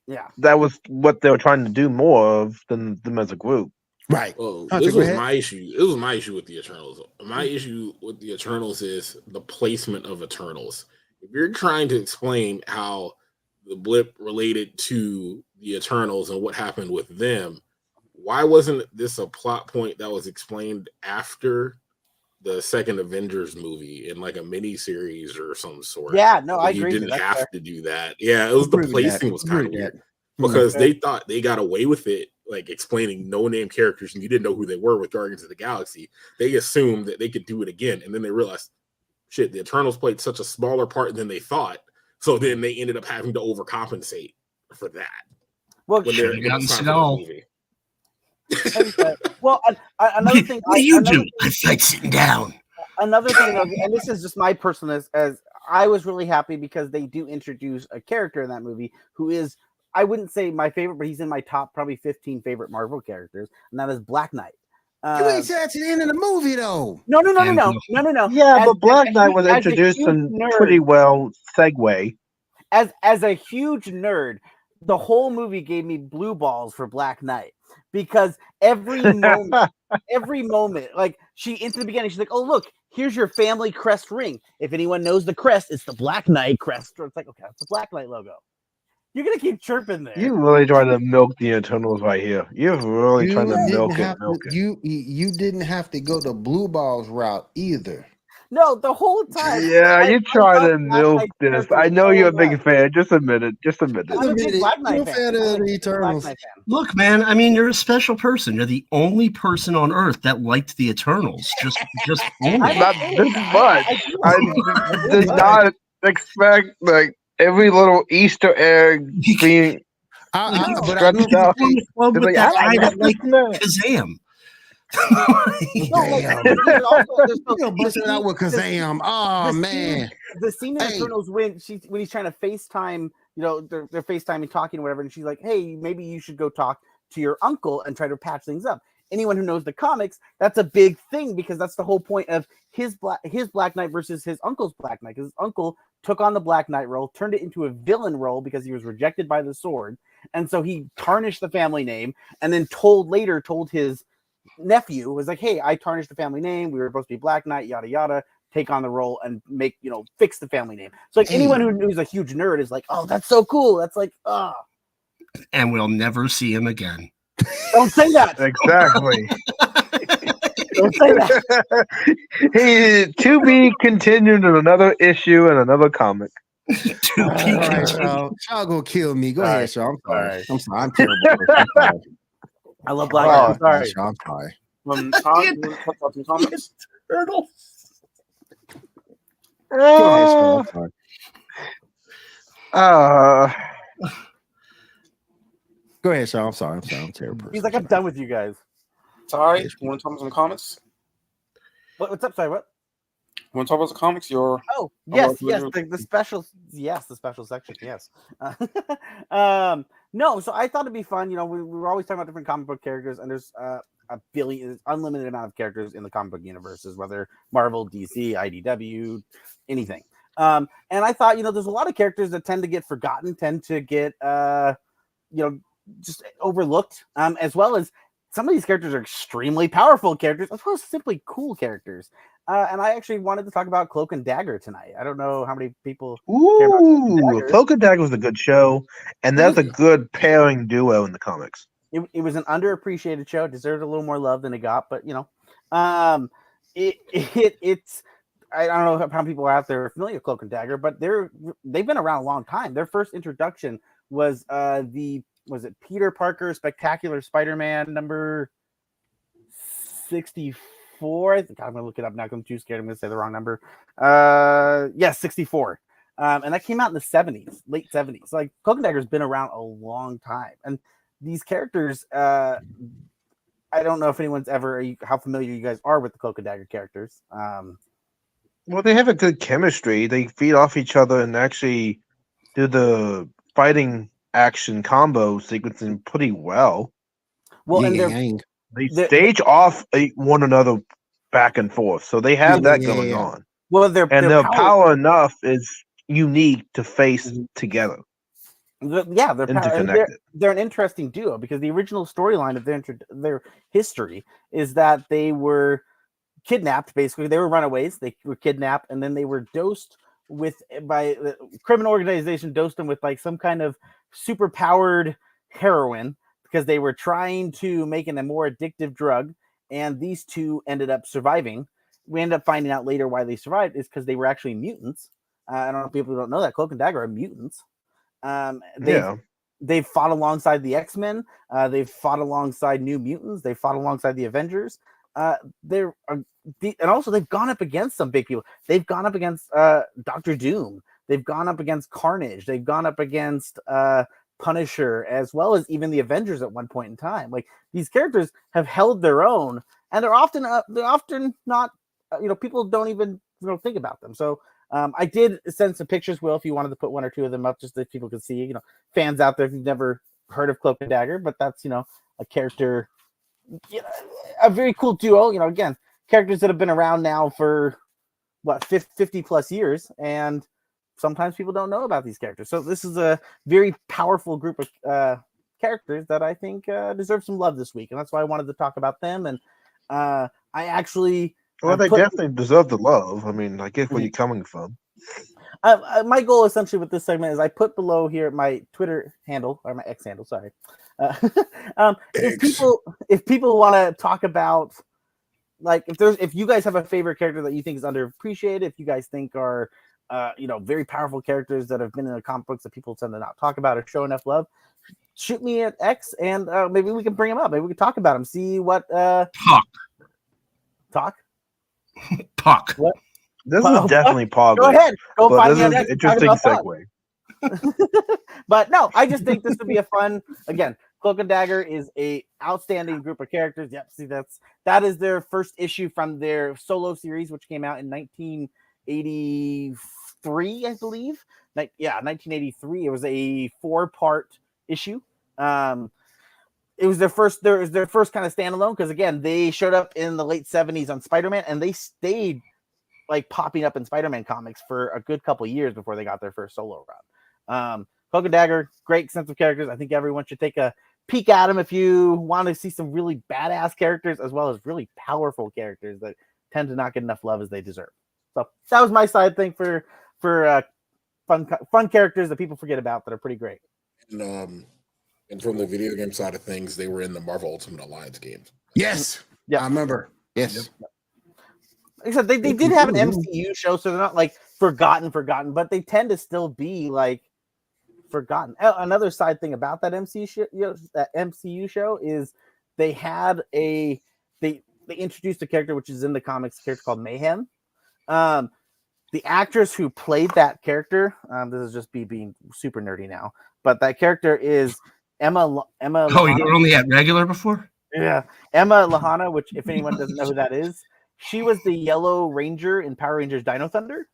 Yeah. that was what they were trying to do more of than them as a group. Right. Oh, well, Hunter, this was ahead. my issue. This was my issue with the Eternals. My mm. issue with the Eternals is the placement of Eternals. If you're trying to explain how the blip related to the Eternals and what happened with them, why wasn't this a plot point that was explained after the second Avengers movie in like a mini series or some sort? Yeah, no, I you agree. You didn't have fair. to do that. Yeah, it was the Agree with that. was kind of weird that. because Okay. they thought they got away with it, like explaining no name characters and you didn't know who they were with Guardians of the Galaxy. They assumed that they could do it again, and then they realized, shit, the Eternals played such a smaller part than they thought. So then they ended up having to overcompensate for that. Well, When Should've they're when gotten it's time for the movie. well, an- another thing. What do you another do? I like sitting down. another thing, though, and this is just my personal as, as I was really happy because they do introduce a character in that movie who is I wouldn't say my favorite, but he's in my top probably 15 favorite Marvel characters, and that is Black Knight. You Uh, ain't said that to the end of the movie though. no, no, no, no, no, no, no, no. Yeah, As- but Black as Knight was introduced in nerd- pretty well segue. as as a huge nerd, the whole movie gave me blue balls for Black Knight because every moment, every moment, like she into the beginning, she's like, "Oh look, here's your family crest ring. If anyone knows the crest, it's the Black Knight crest." Or it's like, okay, it's the Black Knight logo. You're gonna keep chirping there. You really trying to milk the Eternals right here. You're really You trying to milk it, have milk to, it. you you you didn't have to go the blue balls route either. No, the whole time. Yeah, I- you I try to milk this. character I know you're a big much. fan. Just admit it. Just admit it. I'm a big Black Knight fan. fan of the Eternals. Black Knight fan. Look, man. I mean, you're a special person. You're the only person on Earth that liked the Eternals. Just, just own I. Not this much. I do I think- did not expect like every little Easter egg being. I, I, No. but I Stretched know out. You're in the club It's like, that I guy like that liked. Kazaam. No, like, Damn. there's also- there's You know, the busting out with Kazaam. Oh the scene- man. the scene in Hey. Eternals when she when he's trying to FaceTime, you know, they're, they're FaceTime and talking or whatever, and she's like, "Hey, maybe you should go talk to your uncle and try to patch things up." Anyone who knows the comics, that's a big thing because that's the whole point of his black his Black Knight versus his uncle's Black Knight. Because his uncle took on the Black Knight role, turned it into a villain role because he was rejected by the sword, and so he tarnished the family name, and then told later told his nephew was like, "Hey, I tarnished the family name. We were supposed to be Black Knight, yada yada." Take on the role and make you know fix the family name. So like anyone who, who's a huge nerd is like, "Oh, that's so cool." That's like, ah, And we'll never see him again. Don't say that. Exactly. Don't say that. he to be continued in another issue and another comic. To be All right, continued. y'all. Y'all gonna kill me. Go All ahead, right. Shaw. I'm All sorry. right. I'm sorry. I'm terrible. I'm sorry. I love Black Oh, I'm sorry. Shaw, I'm sorry. Um, Todd, you want to talk about some comments? Turtle. Go ahead, Shaw. I'm sorry. uh, Go ahead, Shaw. I'm sorry. I'm sorry. I'm terrible. He's like, I'm done with you guys. Ty, you want to talk about some comics? What, what's up? Sorry, what? You want to talk about some comics? Your Oh, Oh, yes, yes, the, the special, yes, the special section, yes. Uh, um, no, so I thought it'd be fun. You know, we, we were always talking about different comic book characters, and there's uh, a billion, unlimited amount of characters in the comic book universes, whether Marvel, DC, IDW, anything. Um, and I thought, you know, there's a lot of characters that tend to get forgotten, tend to get, uh, you know, just overlooked, um, as well as some of these characters are extremely powerful characters, as well as simply cool characters. Uh, and I actually wanted to talk about Cloak and Dagger tonight. I don't know how many people. ooh, Dagger. Cloak and Dagger was a good show, and that's a good pairing duo in the comics. It, it was an underappreciated show. It deserved a little more love than it got, but you know, um, it, it it's. I don't know how many people are out there familiar with Cloak and Dagger, but they're they've been around a long time. Their first introduction was uh the was it Peter Parker Spectacular Spider-Man number 64. I think I'm gonna look it up now I'm too scared. I'm gonna say the wrong number. Uh yes, 64. Um, and that came out in the 70s, late 70s. Like Cloak and Dagger's been around a long time. And these characters, uh I don't know if anyone's ever how familiar you guys are with the Cloak and Dagger characters. Um Well, they have a good chemistry. They feed off each other and actually do the fighting action combo sequencing pretty well. well, and Yin they're and yang. They stage off uh, one another back and forth, so they have Yeah, that going yeah. on. well, they're And their power enough is unique to face Mhm. together, The- yeah, they're, power- they're interconnected. they're an interesting duo because the original storyline of their intro- their history is that they were kidnapped. Basically, they were runaways. They were kidnapped, and then they were dosed with by the criminal organization dosed them with like some kind of super powered heroin because they were trying to make it a more addictive drug. And these two ended up surviving. We end up finding out later why they survived is because they were actually mutants. Uh, I don't know if people don't know that Cloak and Dagger are mutants. Um, they've, Yeah, they've fought alongside the X Men. Uh, they've fought alongside New Mutants. They fought alongside the Avengers. Uh, they're uh, the, and also they've gone up against some big people. They've gone up against uh, Doctor Doom. They've gone up against Carnage. They've gone up against uh, Punisher, as well as even the Avengers at one point in time. Like these characters have held their own, and they're often uh, they're often not. Uh, you know, people don't even you know think about them. So um, I did send some pictures, Will, if you wanted to put one or two of them up, just that people could see. You know, fans out there you've never heard of Cloak and Dagger, but that's you know a character, you know, a very cool duo. You know, again, characters that have been around now for what 50, 50 plus years, and sometimes people don't know about these characters. So this is a very powerful group of uh, characters that I think uh, deserve some love this week, and that's why I wanted to talk about them. And uh, I actually well, I they put- definitely deserve the love. I mean, I get where Mhm. you're coming from. uh, uh, my goal essentially with this segment is I put below here my Twitter handle or my X handle. Sorry. Uh, um, if people if people want to talk about like if there's if you guys have a favorite character that you think is underappreciated, if you guys think are uh, you know very powerful characters that have been in the comic books that people tend to not talk about or show enough love, shoot me at X and uh, maybe we can bring them up. Maybe we can talk about them. See what uh, Puck. talk. Puck. This Well, is definitely Pog. Go ahead. Go But find this me is X. an interesting segue. but no, I just think this would be a fun again. Cloak and Dagger is a outstanding group of characters. Yep, see that's that is their first issue from their solo series, which came out in 1983, I believe. Like yeah, 1983. It was a four-part issue. Um, it was their first their their first kind of standalone because again they showed up in the late 70s on Spider-Man and they stayed like popping up in Spider-Man comics for a good couple years before they got their first solo run. Um, Cloak and Dagger, great sense of characters. I think everyone should take a peek at them if you want to see some really badass characters as well as really powerful characters that tend to not get enough love as they deserve. So that was my side thing for for uh, fun fun characters that people forget about that are pretty great. And, um, and from the video game side of things, they were in the Marvel Ultimate Alliance games. Yes. Yeah. I remember. Yes. Like I said, they, they did have an MCU show, so they're not like forgotten, forgotten, but they tend to still be like forgotten. Uh, Another side thing about that MCU show, you know, that MCU show is they had a they they introduced a character which is in the comics, a character called Mayhem. Um, the actress who played that character, um, this is just me being super nerdy now, but that character is Emma Lo- Emma. Oh, you were only at regular before? Yeah, Emma Lahana, which if anyone doesn't know who that is, she was the Yellow Ranger in Power Rangers Dino Thunder.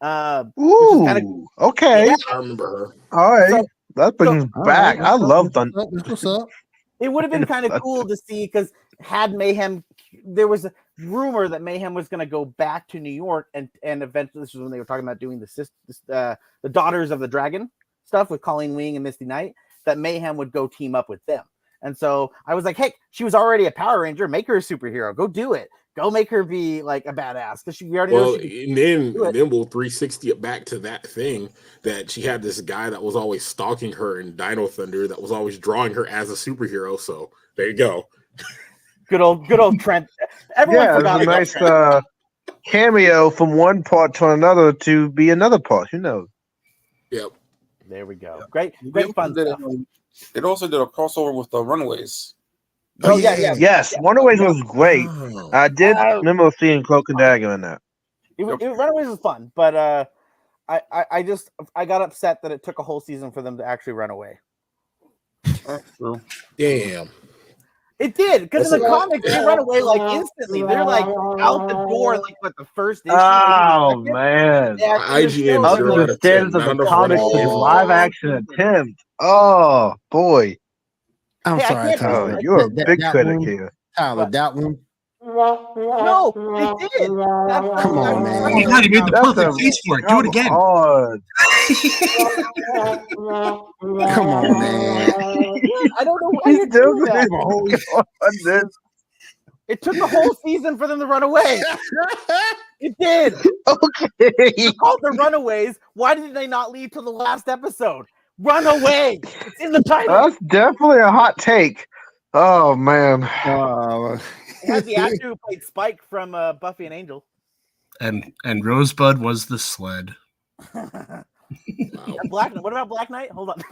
Uh, Ooh, kinda- okay. Yeah. I remember her. All right. So- that brings All back. right, I what's love what's Thunder. What's up? it would have been kind of cool to see because had Mayhem, there was a rumor that Mayhem was going to go back to New York and and eventually this was when they were talking about doing the uh, the Daughters of the Dragon stuff with Colleen Wing and Misty Knight. That Mayhem would go team up with them. And so I was like, hey, she was already a Power Ranger. Make her a superhero. Go do it. Go make her be like a badass because she we already Well, and then and then we'll 360 it back to that thing that she had this guy that was always stalking her in Dino Thunder that was always drawing her as a superhero. So there you go. good old good old Trent. Everyone Yeah, forgot it's a nice Trent. uh, cameo from one part to another to be another part. Who knows? Yep. There we go. Great, great also fun did, stuff. It also did a crossover with the Runaways. Oh yeah, yeah. Yes, Runaways was great. Oh. I did Uh, remember seeing Cloak and Dagger in that. It, wa- it, Runaways was fun, but uh, I, I I just I got upset that it took a whole season for them to actually run away. That's true. Damn. It did because in the That's a- comics they run away like instantly. They're like out the door like what the first issue. Oh man. They IGN show zero to the standards 10, of the not enough comics running. live action attempt. Oh boy. I'm Hey, sorry, Tyler. Oh, you're a That- big that critic one- here. Tyler, What? that one. No, they did. That's- Come on, man. Oh my god, you made the That's perfect a- face for it. Do Come it again. on. Come on, man. I don't know why you do doing that. this. It took a whole season for them to run away. It did. Okay. They're called the Runaways. Why did they not leave till the last episode? Run away. It's in the title. That's definitely a hot take. Oh man. Uh, It has the actor who played Spike from uh, Buffy and Angel. And and Rosebud was the sled. Wow. Black What about Black Knight? Hold on.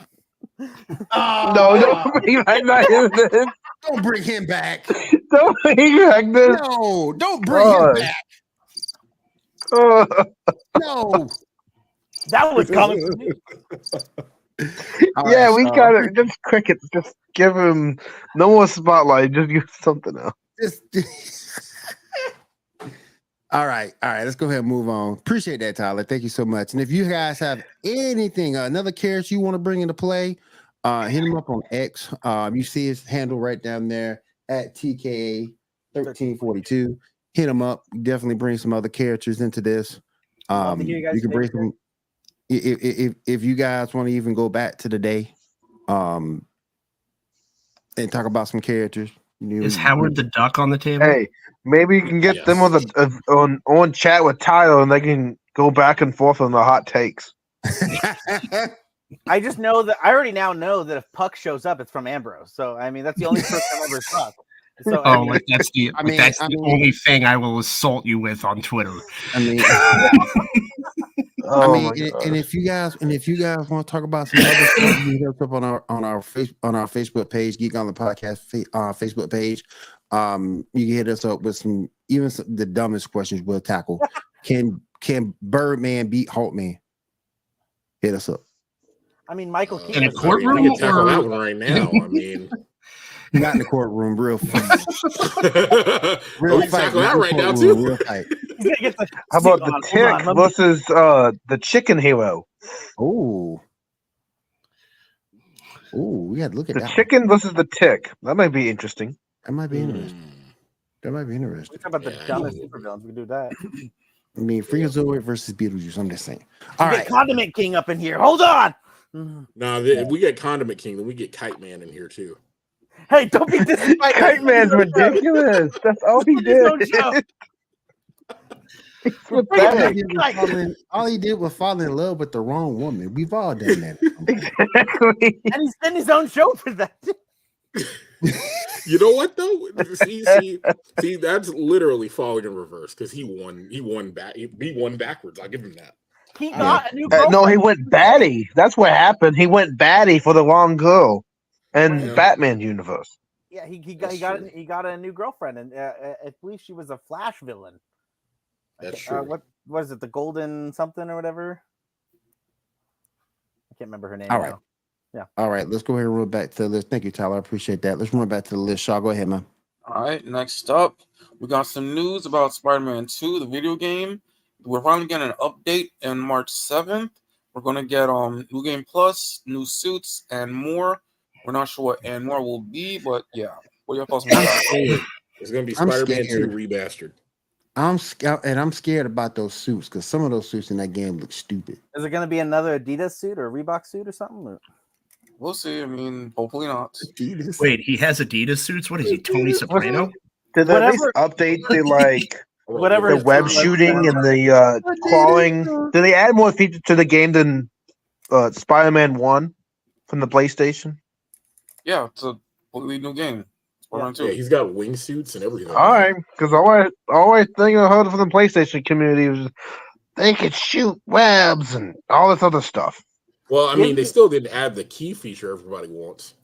No, don't bring back that. don't bring him back. Don't bring back this. No, don't bring God. him back. Oh, No. That was coming from me. Yeah, right, we so gotta just cricket. Just give him no more spotlight. Just give something else. Just- all right, all right. Let's go ahead and move on. Appreciate that, Tyler. Thank you so much. And if you guys have anything, uh, another character you want to bring into play, uh, hit him up on X. Um, you see his handle right down there at TKA thirteen forty two. Hit him up. Definitely bring some other characters into this. Um, you you can bring some. If, if if you guys want to even go back to the day, um, and talk about some characters. You, Is Howard the Duck on the table? Hey, maybe you can get them Yes. on the uh, on on chat with Tyler, and they can go back and forth on the hot takes. I just know that I already now know that if Puck shows up, it's from Ambrose. So I mean, that's the only person I've ever saw. So I Oh, mean, like that's the I mean- that's I the only thing I will assault you with on Twitter. I mean, Oh I mean, and, and if you guys and if you guys want to talk about some other stuff, you can hit us up on our on our face on our Facebook page, Geek Gauntlet Podcast uh, Facebook page. Um, you can hit us up with some even some, the dumbest questions we'll tackle. Can can Birdman beat Hulkman? Hit us up. I mean, Michael Uh, In a was I mean, courtroom can tackle or- that one right now. I mean, Not in the courtroom, real fight. Real we can fight. that right now too. Real fight. He's gonna get the How about the tick on, let versus uh the chicken hero? Oh. Oh, we had to look at The that. one. chicken versus the tick. That might be interesting. That might be interesting. Mm. That might be We interesting. talk about the Yeah, dumbest know. supervillains. We can do that. I mean, Freakazoid versus Beetlejuice. I'm just saying. All All right, right. Condiment King up in here. Hold on. Mhm. Nah, th- if we get Condiment King, then we get Kite Man in here too. Hey, don't be disrespectful. Kite Man's ridiculous. That's all he It's his own did. show. With All that. he, did was fall in, all he did was fall in love with the wrong woman. We've all done that. Exactly. And he's in his own show for that. You know what though? See, see, see, that's literally falling in reverse because he won. He won back. He won backwards. I'll give him that. He got a new Uh, no, he went batty. That's what happened. He went batty for the wrong girl in Yeah. Batman universe. Yeah, he, he got he got true. he got a new girlfriend, and uh, uh, I believe she was a Flash villain. That's Uh, true. what was it? The Golden something or whatever. I can't remember her name. All right. now. All right, let's go ahead and roll back to the list. Thank you, Tyler. I appreciate that. Let's run back to the list. Shaw, go ahead, man. All right, next up, we got some news about Spider Man 2, the video game. We're finally getting an update on March 7th. We're going to get um new game plus, new suits, and more. We're not sure what and more will be, but yeah. What are your thoughts on I'm that? It's gonna be Spider-Man Two scared. remastered. I'm scared, and I'm scared about those suits because some of those suits in that game look stupid. Is it going to be another Adidas suit or Reebok suit or something? or- We'll see. I mean, hopefully not. Adidas. Wait, he has Adidas suits. What is he, Tony Soprano? Did they at least update the like Whatever the web shooting and the uh, clawing? Did they add more features to the game than uh, Spider-Man One from the PlayStation? Yeah, it's a completely new game. Spider Man 2. Yeah, he's got wingsuits and everything. All right, because all I always thing I heard from the PlayStation community was they could shoot webs and all this other stuff. Well, I mean, they still didn't add the key feature everybody wants.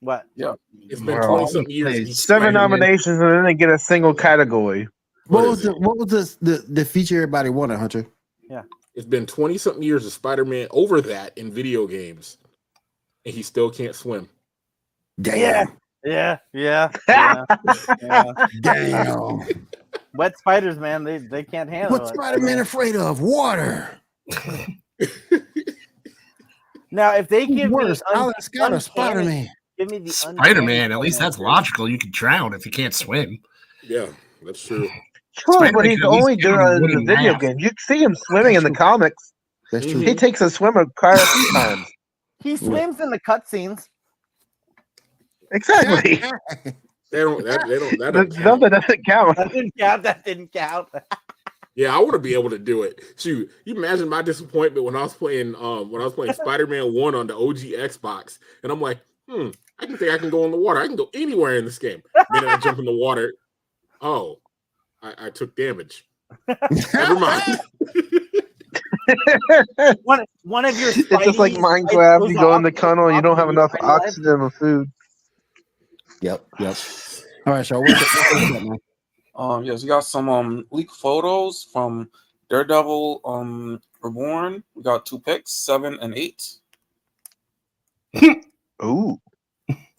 What? Yeah, it's been Well, twenty something years. Seven Spider-Man. nominations and then they get a single category. What, What was the it? what was the, the the feature everybody wanted, Hunter? Yeah, it's been twenty something years of Spider-Man over that in video games, and he still can't swim. Damn, Yeah, yeah, yeah. yeah. damn. Wet spiders, man. They they can't handle What's it. Spider-Man afraid of? Water. Now, if they give me Worse, un- Alan Scott or uncanny- Spider-Man? give me the Spider Man. At least that's logical. You can drown if you can't swim. Yeah, that's true. True, Spider-Man but he's could at least only doing it in the video raft. game. You see him swimming in the comics. That's Mhm. true. He takes a swimmer quite a few times. He swims in the cutscenes. Exactly. They don't. That, they don't. That The don't count. number doesn't count. That didn't count. That didn't count. Yeah, I want to be able to do it. Shoot, you imagine my disappointment when I was playing um when I was playing Spider-Man One on the OG Xbox, and I'm like, hmm, I can think I can go in the water. I can go anywhere in this game. Then I jump in the water. Oh, I, I took damage. Never mind. One one of your. It's just like Minecraft. You go in the tunnel and you don't have enough in real life. oxygen or food. Yep, yep. All right, so what's up, what's up, man? Um, yes, we got some um leaked photos from Daredevil um Reborn. We got two picks, seven and eight. Ooh.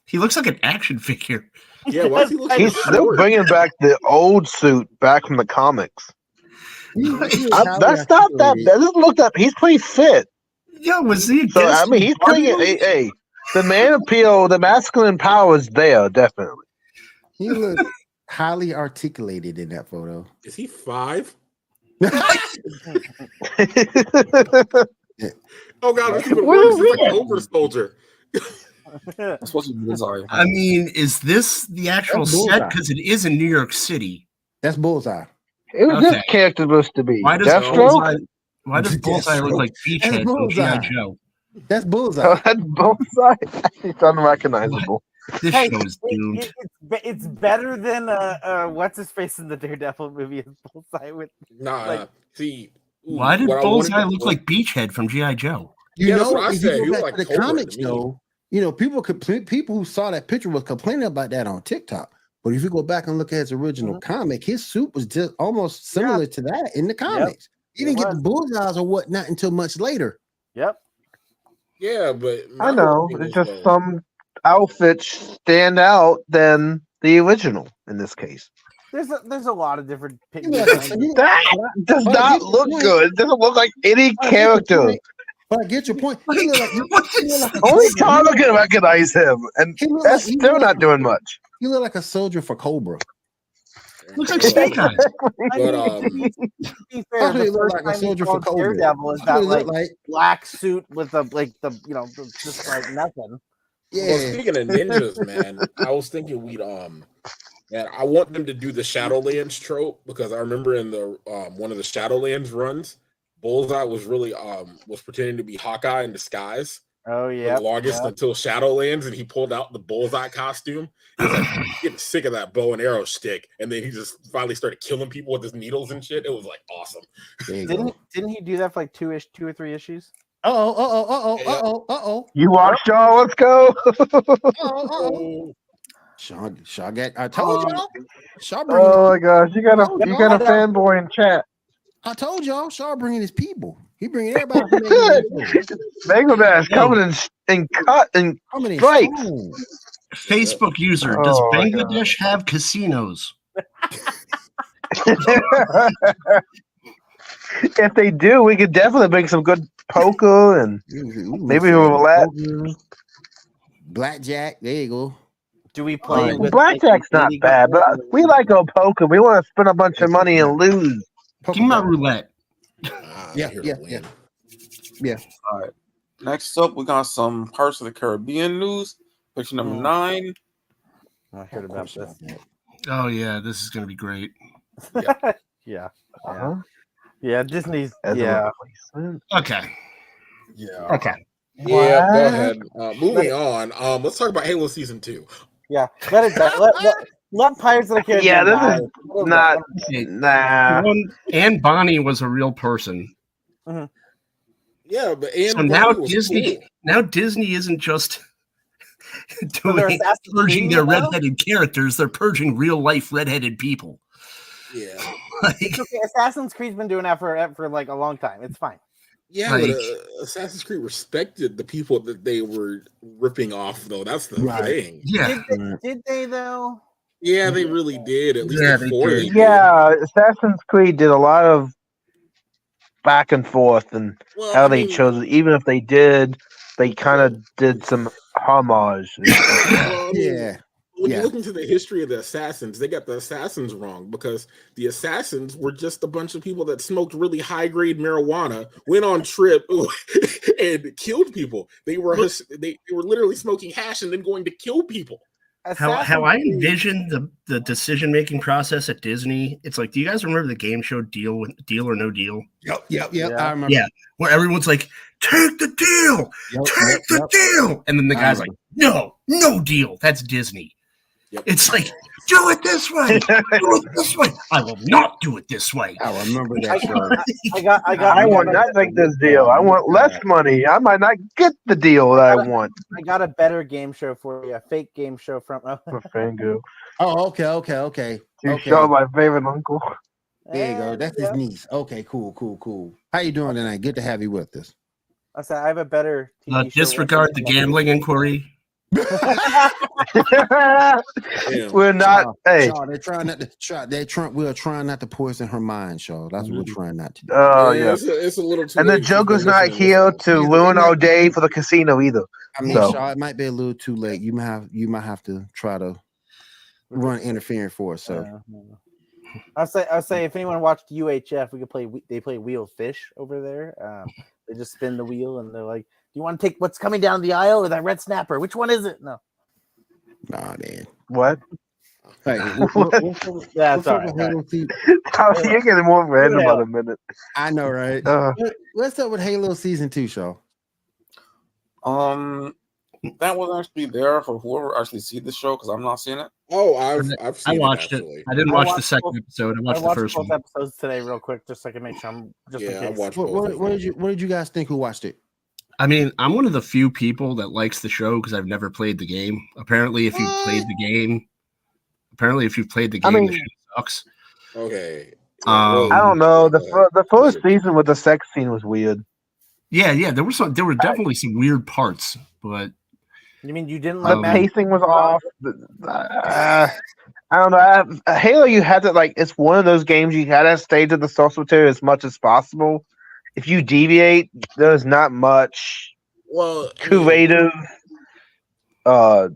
He looks like an action figure. Yeah, why is he looking He's so still short? bringing back the old suit back from the comics. He- he was I, that's not that. articulated. That doesn't look that. He's pretty fit. Yeah, was he? So I mean, he's Barbie bringing. Hey, hey, the man appeal, the masculine power is there, definitely. He looked highly articulated in that photo. Is he five? Oh god, it's even worse. He's like that? an over soldier. That's supposed to be Bullseye. I mean, is this the actual set? Because it is in New York City. That's bullseye. It was Okay. this character supposed to be Why does Deathstroke. Bullseye? Why does Bullseye look like That's Beachhead from G.I. Joe? That's bullseye. Oh, that's Bullseye. It's unrecognizable. This Hey, show is doomed. it- it's it's better than uh, uh what's his face in the Daredevil movie as Bullseye with Nah, Like- see. ooh, Why did what I Bullseye look like Beachhead from GI Joe? You Yeah, know, what I if said. you He go was back like the comics, me. though, you know, people compl- people who saw that picture was complaining about that on TikTok. But if you go back and look at his original comic, his suit was just almost similar to that in the comics. He didn't get was. the bullseyes or whatnot until much later. Yep. Yeah, but I know. whole It's just some outfits stand out than the original in this case. There's a there's a lot of different pictures. know, That does not look good. It doesn't look like any I character. But I get your point. He like, he like Only Cobra. Tyler can recognize him, and He look that's like- still not doing much. He look like a soldier for Cobra. Looks like Snake Eyes. But um, to be fair, That's what he the look first like, time he soldier for called Cobra. Daredevil is that like like. black suit with the like the you know the, just like nothing. Yeah. Well, speaking of ninjas, man, I was thinking we'd um, man, I want them to do the Shadowlands trope because I remember in the um one of the Shadowlands runs, Bullseye was really um was pretending to be Hawkeye in disguise Oh yeah, the longest until Shadowlands, and he pulled out the Bullseye costume. He was like getting sick of that bow and arrow stick, and then he just finally started killing people with his needles and shit. It was like awesome. Didn't he, didn't he do that for like two ish two or three issues? Uh oh, uh oh, uh oh, Yeah. uh oh, uh oh, You watch y'all. Let's go. oh, oh. Oh, Shaw, Shaw got. I told Um, y'all. Shaw bringing. oh my gosh, you got a Oh, you got I a don't- fanboy in chat. I told y'all. Shaw bringing his people. He bringing everybody. to make it Megalodon's coming in in cut and How many Strikes. Facebook user, does Oh Bangladesh have casinos? if they do, we could definitely bring some good poker and Ooh, Maybe some roulette. poker, Blackjack. There you go. Do we play Uh, with blackjack's like, not Lady bad, but we like our poker. We want to spend a bunch of money and lose. Poker Think about player. roulette. Ah, Yeah, here yeah, to yeah. win. All right. Next up, we got some Pirates of the Caribbean news. Picture number Mm. nine. I heard about this. Oh yeah, this is gonna be great. yeah, yeah, Uh-huh. yeah. Disney's As yeah. Okay. Yeah. Okay. Yeah, go ahead. Uh, moving on. Um, let's talk about Halo season two. Yeah, let it die. Let, let, let Pirates of the Caribbean. Yeah, this die. is not- die. Okay. Nah. One- Anne Bonny was a real person. Yeah, but and so now Disney now Disney isn't just So they're doing Assassin's purging their now? redheaded characters, they're purging real life redheaded people. Yeah, Like, okay. Assassin's Creed's been doing that for for like a long time. It's fine. yeah. Like- but, uh, Assassin's Creed respected the people that they were ripping off, though. That's the Right. thing. yeah. Did they, did they though? Yeah, they really did. At least Yeah, they did. they, did. Yeah, Assassin's Creed did a lot of back and forth and Well, how I they mean, chose. Even if they did, they kind of did some homage. well, I mean, Yeah. When Yeah. you look into the history of the assassins, they got the assassins wrong because the assassins were just a bunch of people that smoked really high grade marijuana, went on trip, and killed people. They were they, they were literally smoking hash and then going to kill people. How, how I Assassin's envision the, the decision making process at Disney, it's like, do you guys remember the game show Deal with Deal or No Deal? Yep, yep, yep. Yeah. I remember. Yeah. Where everyone's like, take the deal, Yep, take yep, the yep. deal. And then the guy's like, no, no deal. That's Disney. Yep. It's like, do it this way, do it this way. I will not do it this way. I remember I, that. I got I got I I want got, not like this deal. I want less money. I might not get the deal that I want. I got a better game show for you. A fake game show from. Fangu. Oh, okay, okay, okay. You Okay. show my favorite uncle. There you go. That's his Yeah. niece. Okay, cool, cool, cool. How you doing tonight? Good to have you with us. I said I have a better. TV Uh, show disregard the gambling inquiry. Damn. We're not. Shaw, Hey, Shaw, they're trying not to try. They're trying. We're trying not to poison her mind, Shaw. That's what we're trying not to do. oh Yeah, yeah. It's, a, it's a little too And the late. She's Joker's not here to Yeah, ruin but- our day for the casino either. I mean, So- Shaw, it might be a little too late. You might have. You might have to try to run interference for us. So I'll say I'll say if anyone watched UHF, we could play. They play wheel fish over there. Um, they just spin the wheel and they're like, "Do you want to take what's coming down the aisle or that red snapper? Which one is it?" No. nah, man. What? Hey, what- what- what's Yeah, what's it's all up right. with Halo season? You're getting more random Yeah. about a minute. I know, right? Uh, What- What's up with Halo season two, Shaw? Um, that will actually there for whoever actually see the show because I'm not seeing it. Oh, I've I've I watched it, it. I didn't I watch the second both- episode. I I watched the first both one. episodes today, real quick, just so I can make sure I'm just Yeah, in I watched What, both what, what did you What did you guys think? Who watched it? I mean, I'm one of the few people that likes the show because I've never played the game. Apparently, if you played the game, apparently if you've played the I game, mean- the show sucks. Okay. Um, I don't know. The Uh, the first season with the sex scene was weird. Yeah, yeah, there were some. There were definitely some weird parts, but You mean you didn't The like Um, pacing was off. Uh, I don't know. I, Halo, you had to like. It's one of those games you had to stay to the source material as much as possible. If you deviate, there's not much Well, I mean, creative. Uh,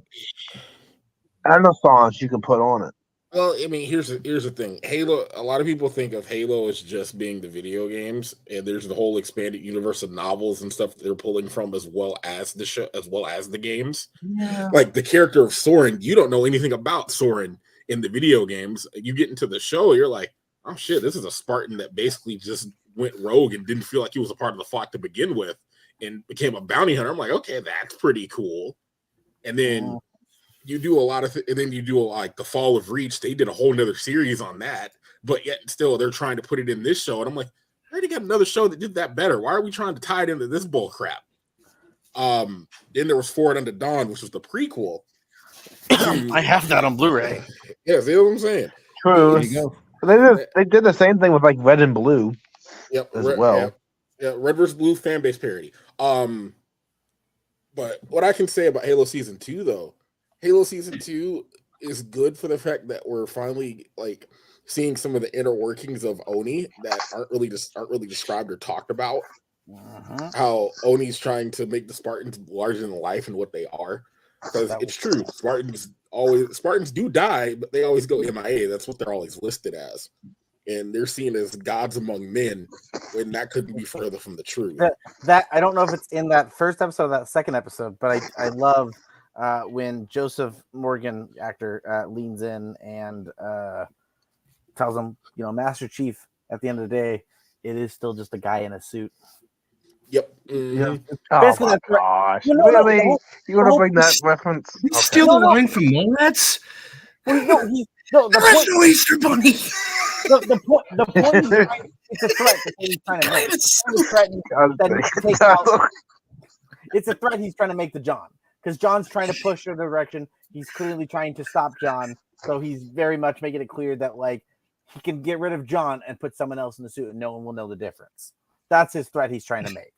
renaissance you can put on it. Well, I mean, here's the, here's the thing. Halo. A lot of people think of Halo as just being the video games, and there's the whole expanded universe of novels and stuff that they're pulling from, as well as the show, as well as the games. Yeah. Like the character of Soren, you don't know anything about Soren in the video games. You get into the show, you're like, oh shit, this is a Spartan that basically just went rogue and didn't feel like he was a part of the flock to begin with, and became a bounty hunter. I'm like, okay, that's pretty cool. And then Mm. you do a lot of, th- and then you do a, like the Fall of Reach. They did a whole nother series on that, but yet still they're trying to put it in this show. And I'm like, I already got another show that did that better. Why are we trying to tie it into this bull crap? Um, then there was Forward Unto Dawn, which was the prequel. I have that on Blu-ray. Yeah, see what I'm saying? True. There you go. They did, they did the same thing with like Red and Blue. Yep, As Red- well. Yeah, yeah, Red versus Blue fan base parody. Um, but what I can say about Halo season two, though, Halo season two is good for the fact that we're finally like seeing some of the inner workings of Oni that aren't really just aren't really described or talked about. Mhm. How Oni's trying to make the Spartans larger than life and what they are. Because it's true, Spartans always Spartans do die, but they always go MIA. That's what they're always listed as, and they're seen as gods among men, when that couldn't be further from the truth. That- That I don't know if it's in that first episode or that second episode, but I I love uh, when Joseph Morgan actor uh, leans in and uh, tells him, you know, Master Chief. At the end of the day, it is still just a guy in a suit. Yep. mhm. Oh Basically, my that's right. gosh! Well, no, no, the really? whole- you want to bring that reference? You Okay. steal the line from Mallrats? Well, no, he, no, the There is point, no Easter Bunny. the, the point, the point is, trying- it's a threat that he's trying to make. It's- He's threatening that he can take out- it's a threat he's trying to make to John because John's trying to push in the direction. He's clearly trying to stop John, so he's very much making it clear that like he can get rid of John and put someone else in the suit, and no one will know the difference. That's his threat he's trying to make.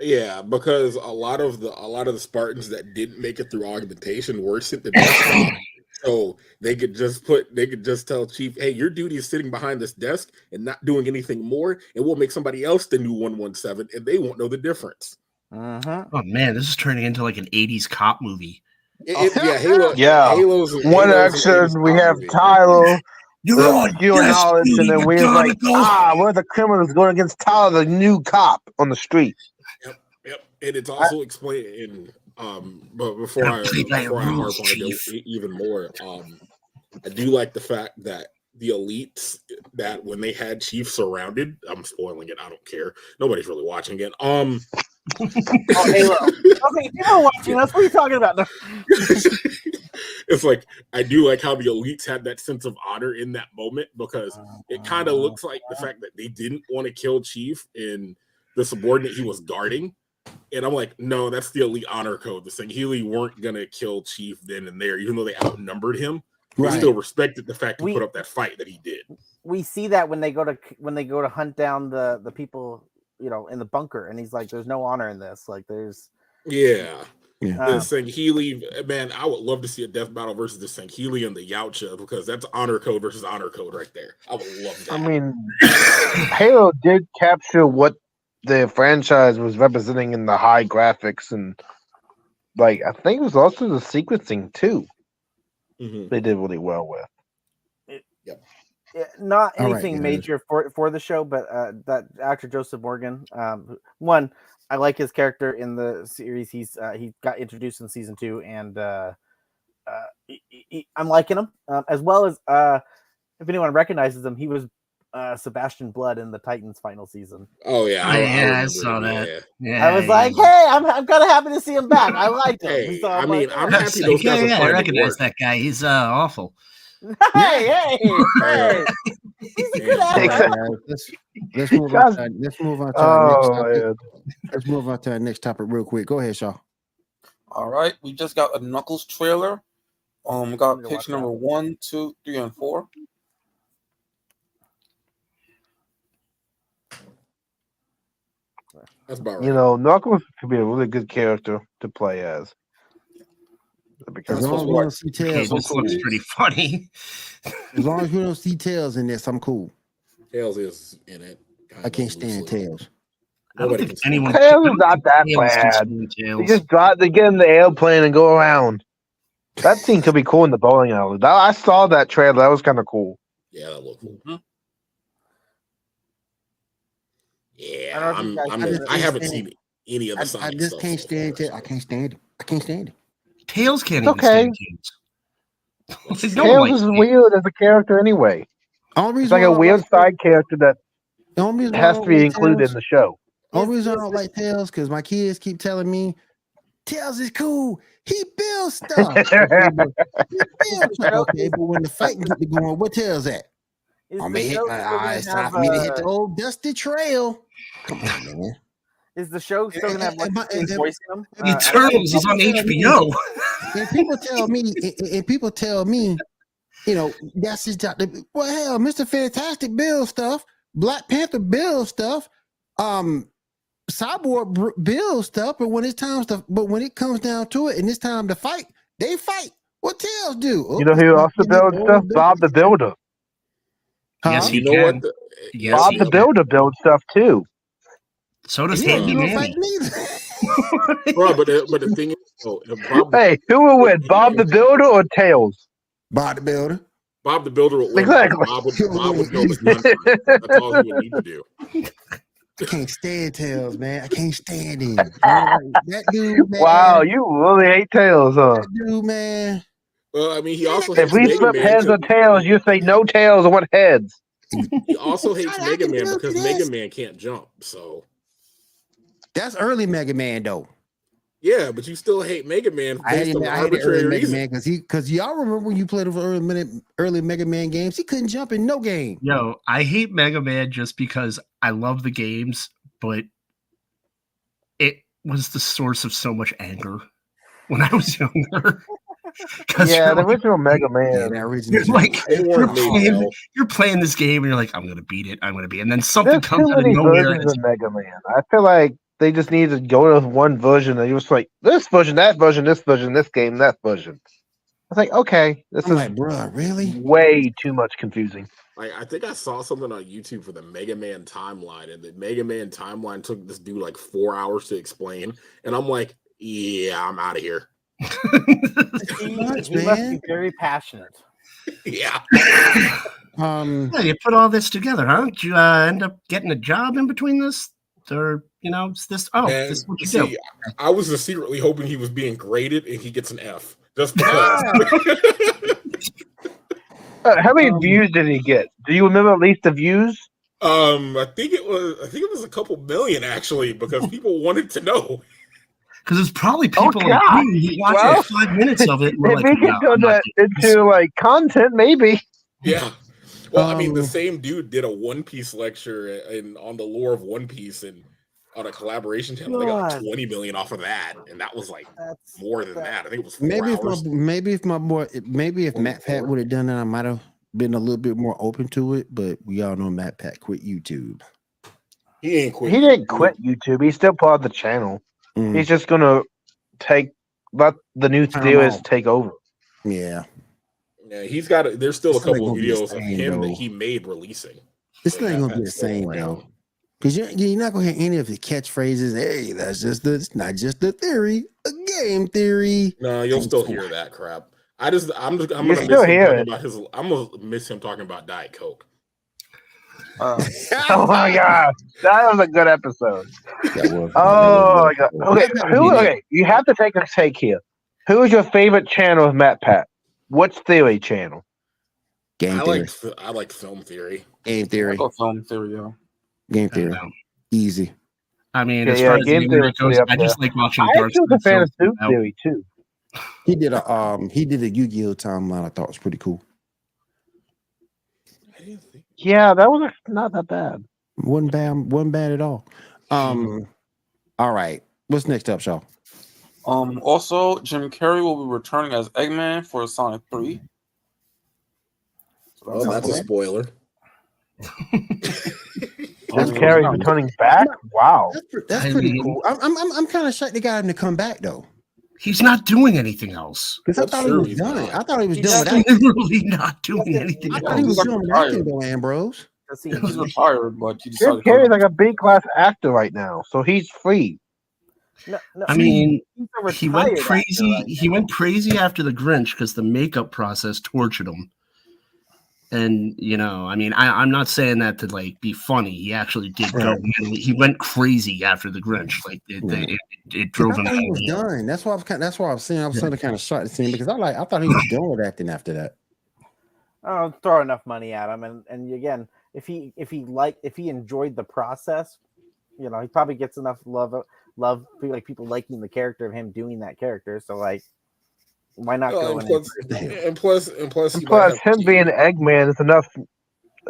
Yeah, because a lot of the a lot of the Spartans that didn't make it through augmentation were sent to death. so they could just put they could just tell Chief, hey, your duty is sitting behind this desk and not doing anything more, and we'll make somebody else the new 117, and they won't know the difference. Mhm. Oh man, this is turning into like an '80s cop movie. It- it- yeah, Halo, Yeah. Halo's One Halo's action, we have movie. Tyler, You're the on skill and knowledge, duty, and then we're like, McGonagall. ah, we're the criminals going against Tyler, the new cop on the street. Yep, and it's also explained in um. But before I before I harp on it even more, um, I do like the fact that the elites that when they had Chief surrounded, I'm spoiling it. I don't care. Nobody's really watching it. Um, Oh, Halo. Okay, people are watching us. What are you talking about? No. it's like I do like how the elites had that sense of honor in that moment because it kind of looks like the fact that they didn't want to kill Chief and the subordinate he was guarding. And I'm like, no, that's the elite honor code. The Healy weren't gonna kill Chief then and there, even though they outnumbered him. They Right. still respected the fact he We- put up that fight that he did. we see that when they go to when they go to hunt down the the people you know in the bunker and he's like there's no honor in this like there's Yeah. Yeah. uh, the Sangheili, man, I would love to see a death battle versus the Sangheili and the Yautja because that's honor code versus honor code right there. I would love that. I mean, Halo did capture what the franchise was representing in the high graphics and, like, I think it was also the sequencing too. Mhm. They did really well with. eh, not All right, anything guys. major for for the show but uh that actor joseph morgan um one i like his character in the series he's uh he got introduced in season two and uh uh he- he- he- i'm liking him um, as well as uh if anyone recognizes him he was uh, Sebastian Blood in the Titans final season. Oh yeah, Oh, yeah, I remember saw him, that. yeah. Yeah, I was like, hey, I'm, I'm kind of happy to see him back. I liked him. Hey, So I I'm mean, like, I'm happy those yeah, guys are yeah, I recognize that guy. He's uh, awful. hey, hey, hey. He's a good actor. Let's let's move on. To, let's move on to our next Oh, topic. man. Let's move on to our next topic real quick. Go ahead, Shaw. All right, we just got a Knuckles trailer. Um, we got need picture number one, two, three, and four. That's about right. You know, Knuckles could be a really good character to play as. As That's long as supposed we don't see tails, I'm this looks pretty funny. As long as we don't see tails in this, I'm cool. Tails is in it. I can't stand loosely. tails. I don't Nobody think anyone. Tails is not that bad. stand They just drive, they get in the airplane and go around. That scene could be cool in the bowling alley. I saw that trailer. That was kind of cool. Yeah, that looked cool. Mhm. Yeah, I don't I'm, guys I'm I just I haven't can't seen any of the I, Sonic I just stuff can't stand far, tails. I can't stand it. I can't stand it. Tails can't It's even stand okay. Tails. Like, Tails is Tails. weird as a character anyway. Only It's like a weird like side character that only reason why I has to be included Tails- in the show. Only reason I don't like Tails because my kids keep telling me Tails is cool. He builds stuff. Okay, but, he builds stuff. Okay, but when the fighting get to going, what Tails at? Is I'm the hit, show uh, still gonna it's time have, for me to hit the uh, old dusty trail. Come on, man. Is the show still gonna have And- and- and- voice in them? and- Uh, and- is on people tell me- HBO. And people tell me, and, and people tell me, you know, that's his job. Well, hell, Mr. Fantastic build stuff, Black Panther build stuff, um, Cyborg br- build stuff, but when it's time to, but when it comes down to it, and it's time to fight, they fight. What Tails do? Oh, You know who also builds stuff? Bob the Builder. Huh? Yes, You know can. what? The, Yes, Bob he the can. Builder builds stuff too. So does He don't Handy Manny. bro, but the, but the thing is, though, if Bob, Hey, who will win, Bob the Builder or Tails? Bob the Builder. Bob the Builder would win. Exactly. Bob would, Bob would build his gun. That's all he would need to do. I can't stand Tails, man. I can't stand him. Man, that dude, man. Wow, you really hate Tails, huh? that dude, man. Well, I mean, he also If we Mega flip Man. heads or tails, you say no tails. I what heads. He also hates I- I Mega can Man because this. Mega Man can't jump. So That's early Mega Man though. yeah, but you still hate Mega Man I based hated, on I hated arbitrary early Mega. Man because he because y'all remember when you played the early minute early Mega Man games, he couldn't jump in no game. Yo, I hate Mega Man just because I love the games, but it was the source of so much anger when I was younger. 'Cause Yeah, the like- original Mega Yeah, Man. that original. you're like you're playing, you're playing this game and you're like, I'm gonna beat it, I'm gonna beat it. And then something There's comes out of nowhere. and of Mega Man. I feel like they just need to go with one version and you just like this version, that version, this version, this game, that version. I was like, okay, this I'm is like, bro, really? way too much confusing. Like I think I saw something on YouTube for the Mega Man timeline, and the Mega Man timeline took this dude like four hours to explain, and I'm like, yeah, I'm out of here. He, much, he must be very passionate. yeah, Um, Yeah, you put all this together, huh? Did you uh, end up getting a job in between this? Or, you know, is this, oh, this is what you see, do. I was just secretly hoping he was being graded and he gets an F just because. Uh, how many Um, views did he get? Do you remember at least the views? um, I think it was. I think it was a couple million actually because people wanted to know. Because it's probably Oh, people like God. me who watch Well, like five minutes of it. And we're If like, he "No, can turn I'm that into like content, maybe. Yeah. Well, I mean, the Um, same dude did a One Piece lecture in on the lore of One Piece and on a collaboration channel. They got like 20 million off of that, and that was like That's more than that. I think it was four maybe if my maybe if my boy maybe if MatPat would have done that, I might have been a little bit more open to it. But we all know MatPat quit YouTube. He ain't quit. He didn't quit YouTube. He still part of the channel. Mm, He's just gonna take let the new Turn theorists off. take over. yeah, Yeah, he's got. A, there's still a couple of gonna videos of him though. that he made releasing. it's Like, not gonna be the same around. though. Because you're, you're not gonna hear any of the catchphrases. Hey, that's just the, it's not just the theory, a game theory. No, you'll still hear that crap. I just, I'm just, I'm You gonna still miss him talking about his. I'm gonna miss him talking about Diet Coke. Uh, oh my god, that was a good episode. That was- Oh my god. Okay, who? be Okay, you have to take a take here. Who is your favorite channel of MatPat? What's theory channel? Game I theory. like, I like film theory. Game theory. Go film theory, yeah. Game theory. Easy. I mean, Yeah, as yeah, far as the game internet theory's goes, I just like watching I Dark was a fan of Soup. Theory too. He did a um he did a Yu-Gi-Oh timeline. I thought was pretty cool. I didn't think. Yeah, that was not that bad. wasn't bad. wasn't bad at all. Um. All right. What's next up, Shaw? Um. Also, Jim Carrey will be returning as Eggman for Sonic Three. So Oh, that's a spoiler. Jim Carrey returning back. Wow. That's, pre- that's I pretty mean- cool. I'm I'm I'm, I'm kind of shocked they got him to come back though, He's not doing anything else. because I That's thought he true, was he's done. not. I thought he was He's done with not that. Literally not doing anything I else. thought he was doing nothing though, Ambrose. He's retired, but he Jim Carrey's come like a B class actor right now, so he's free. No, no, I mean, he went crazy. right He went crazy after the Grinch because the makeup process tortured him. And you know, I mean, I, I'm not saying that to like be funny. He actually did go. He went crazy after the Grinch. Like it, Yeah. it, it, it 'Cause drove I him. he was done. That's why I was kind. That's why I was saying I was Yeah. sort kind of shocked to see him because I like I thought he was done with acting after that. Oh, throw enough money at him, and and again, if he if he like if he enjoyed the process, you know, he probably gets enough love love like people liking the character of him doing that character. So like, why not Well, go and, plus, and- and plus, and plus, And plus, him being Eggman is enough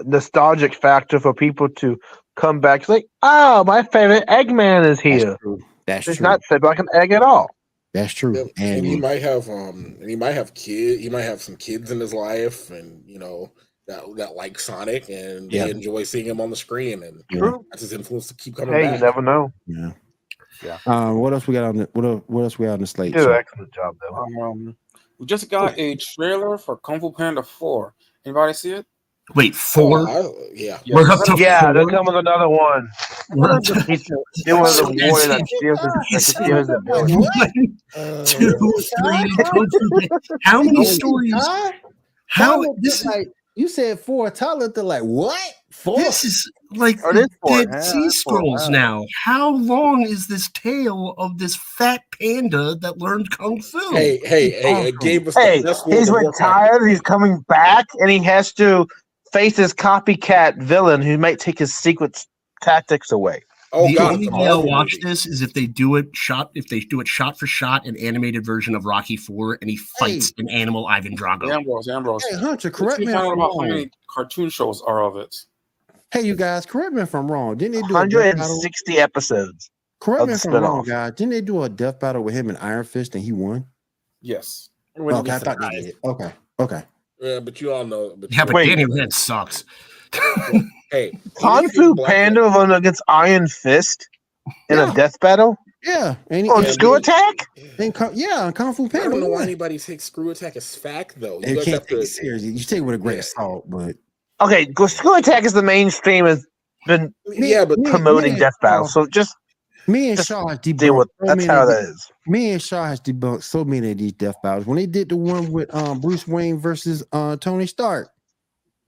nostalgic factor for people to come back. It's like, oh, my favorite Eggman is here. That's here. true. That's It's true. not shaped like an egg at all. That's true. Yeah, and he might have um and he might have kid he might have some kids in his life and you know that that like Sonic and Yeah. they enjoy seeing him on the screen and Yeah. that's his influence to keep coming Hey, you back. never know. yeah. Yeah. Um. What else we got on the what what else we got on the slate? You did an excellent job, though. Um, we just got a trailer for Kung Fu Panda Four. Anybody see it? Wait, four? Oh, I- yeah. We're up to Yeah, four. there's coming another one. We're up to He's doing the warrior that steals the, that steals the village. one, Uh, two, three. How many stories? Huh? How this is like you said four. Tyler looked like what? Four? this is like Oh, it is. Dead Yeah, Sea that's four. Scrolls Wow. now. How long is this tale of this fat panda that learned kung fu? Hey, hey, hey! It gave us Hey, the he's one of the retired. He's coming back, and he has to face his copycat villain who might take his secret tactics away. Oh the god, only way I'll watch this is if they do it shot if they do it shot for shot an animated version of Rocky Four and he fights an animal Ivan Drago. Ambrose, Ambrose. Hey Hunter, correct see me if I'm about how many cartoon shows are of it. Hey, you guys, correct me if I'm wrong. Didn't they do a 160 episodes. Correct of me the if I'm wrong, guys. Didn't they do a death battle with him and Iron Fist and he won? Yes. when okay, I thought they did. Okay, okay. Yeah, but you all know. But Yeah, but Wait. Danny Rand sucks. hey, Kung anything Fu Panda won against Iron Fist in Yeah. a death battle? Yeah, and he, On and, Screw Attack? and yeah, and Kung Fu Panda. I Panda. don't know why anybody takes ScrewAttack as fact though. You You can't take to. it seriously. You take it with a grain Yeah. of salt, but Okay, go- ScrewAttack is the mainstream has been Yeah, but promoting me- death battle. uh, So just me and Just Shaw has deal debunked. with so that's many how of that the- is. Me and Shaw has debunked so many of these death battles. When they did the one with um Bruce Wayne versus uh Tony Stark,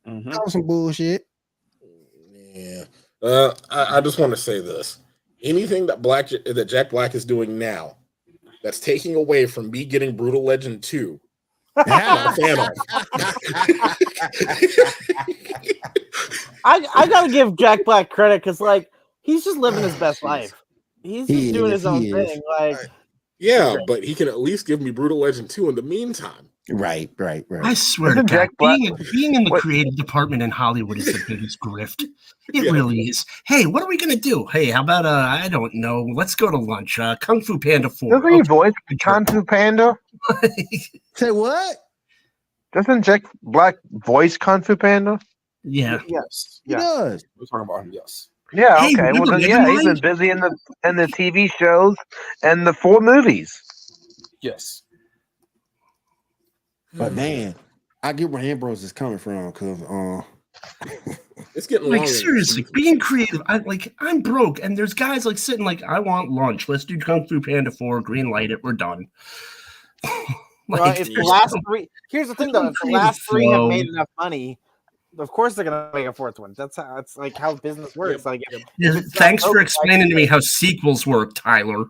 Mhm. that was some bullshit. Yeah. Uh, I, I just want to say this: anything that Black that Jack Black is doing now, that's taking away from me getting Brutal Legend two. I'm a fan of. I I gotta give Jack Black credit because like he's just living his best life. He's He just doing is, his own he is. thing. Like yeah, but he can at least give me Brutal Legend two in the meantime. Right, right, right. I swear to God, Jack being, being in the What- creative department in Hollywood is the biggest grift. It Yeah. really is. Hey, what are we gonna do? Hey, how about uh I don't know. Let's go to lunch. Uh Kung Fu Panda 4. Doesn't he Okay. voice Kung Fu Panda? Say what? Doesn't Jack Black voice Kung Fu Panda? yeah. Yes. He yeah. does. We're talking about him. Yes. Yeah. Hey, okay. Well, then, yeah, he's been busy in the in the TV shows and the four movies. Yes. But man, I get where Ambrose is coming from because uh It's getting Like longer. seriously, being creative. I like I'm broke and there's guys like sitting like I want lunch. Let's do Kung Fu Panda 4, green light it, we're done. well, like if the last three here's the thing though, if the last three have made enough money, of course they're gonna make a fourth one. That's how it's like how business works. Like Yeah, if it's not thanks for broken, explaining to me how sequels work, Tyler.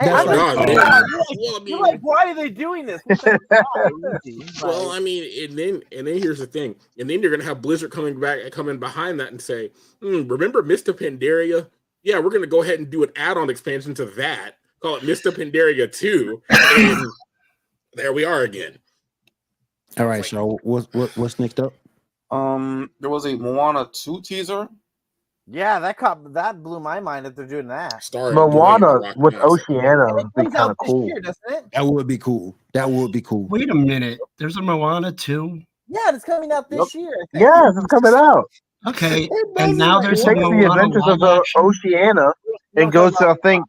Hey, I'm like, "Oh, Oh, God," man. you're like- Well, I you're like, why are they doing this? What the fuck? Easy, Well, I mean, and then and then here's the thing, and then you're gonna have Blizzard coming back, and coming behind that, and say, hmm, "Remember Mists of Pandaria? Yeah, we're gonna go ahead and do an add-on expansion to that. Call it Mists of Pandaria Two, and there we are again." All right, so what's what, what's next up? Um, there was a Moana two teaser. yeah, that caught that blew my mind that they're doing that. Starring Moana Dwayne The Rock with Oceana would be kind of cool. year, it? That would be cool. That would be cool. Wait a minute. There's a Moana two. Yeah, it's coming out this Yep. year. I think. Yes, it's coming out. Okay, and now doesn't there's It a takes the Moana adventures of uh, action. Oceana. No, and goes to, I think,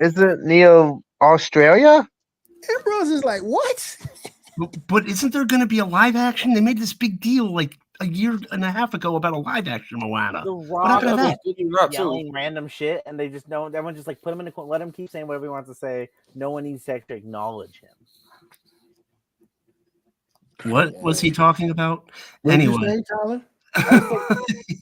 is it Neo Australia? And bros is like, what? But- But isn't there going to be a live action? They made this big deal like a year and a half ago about a live action Moana. The happened Rock to was that? They that yelling random shit, and they just don't. Everyone just like put him in a corner, let him keep saying whatever he wants to say. No one needs to actually acknowledge him. What was he talking about? What Anyway, say, Tyler?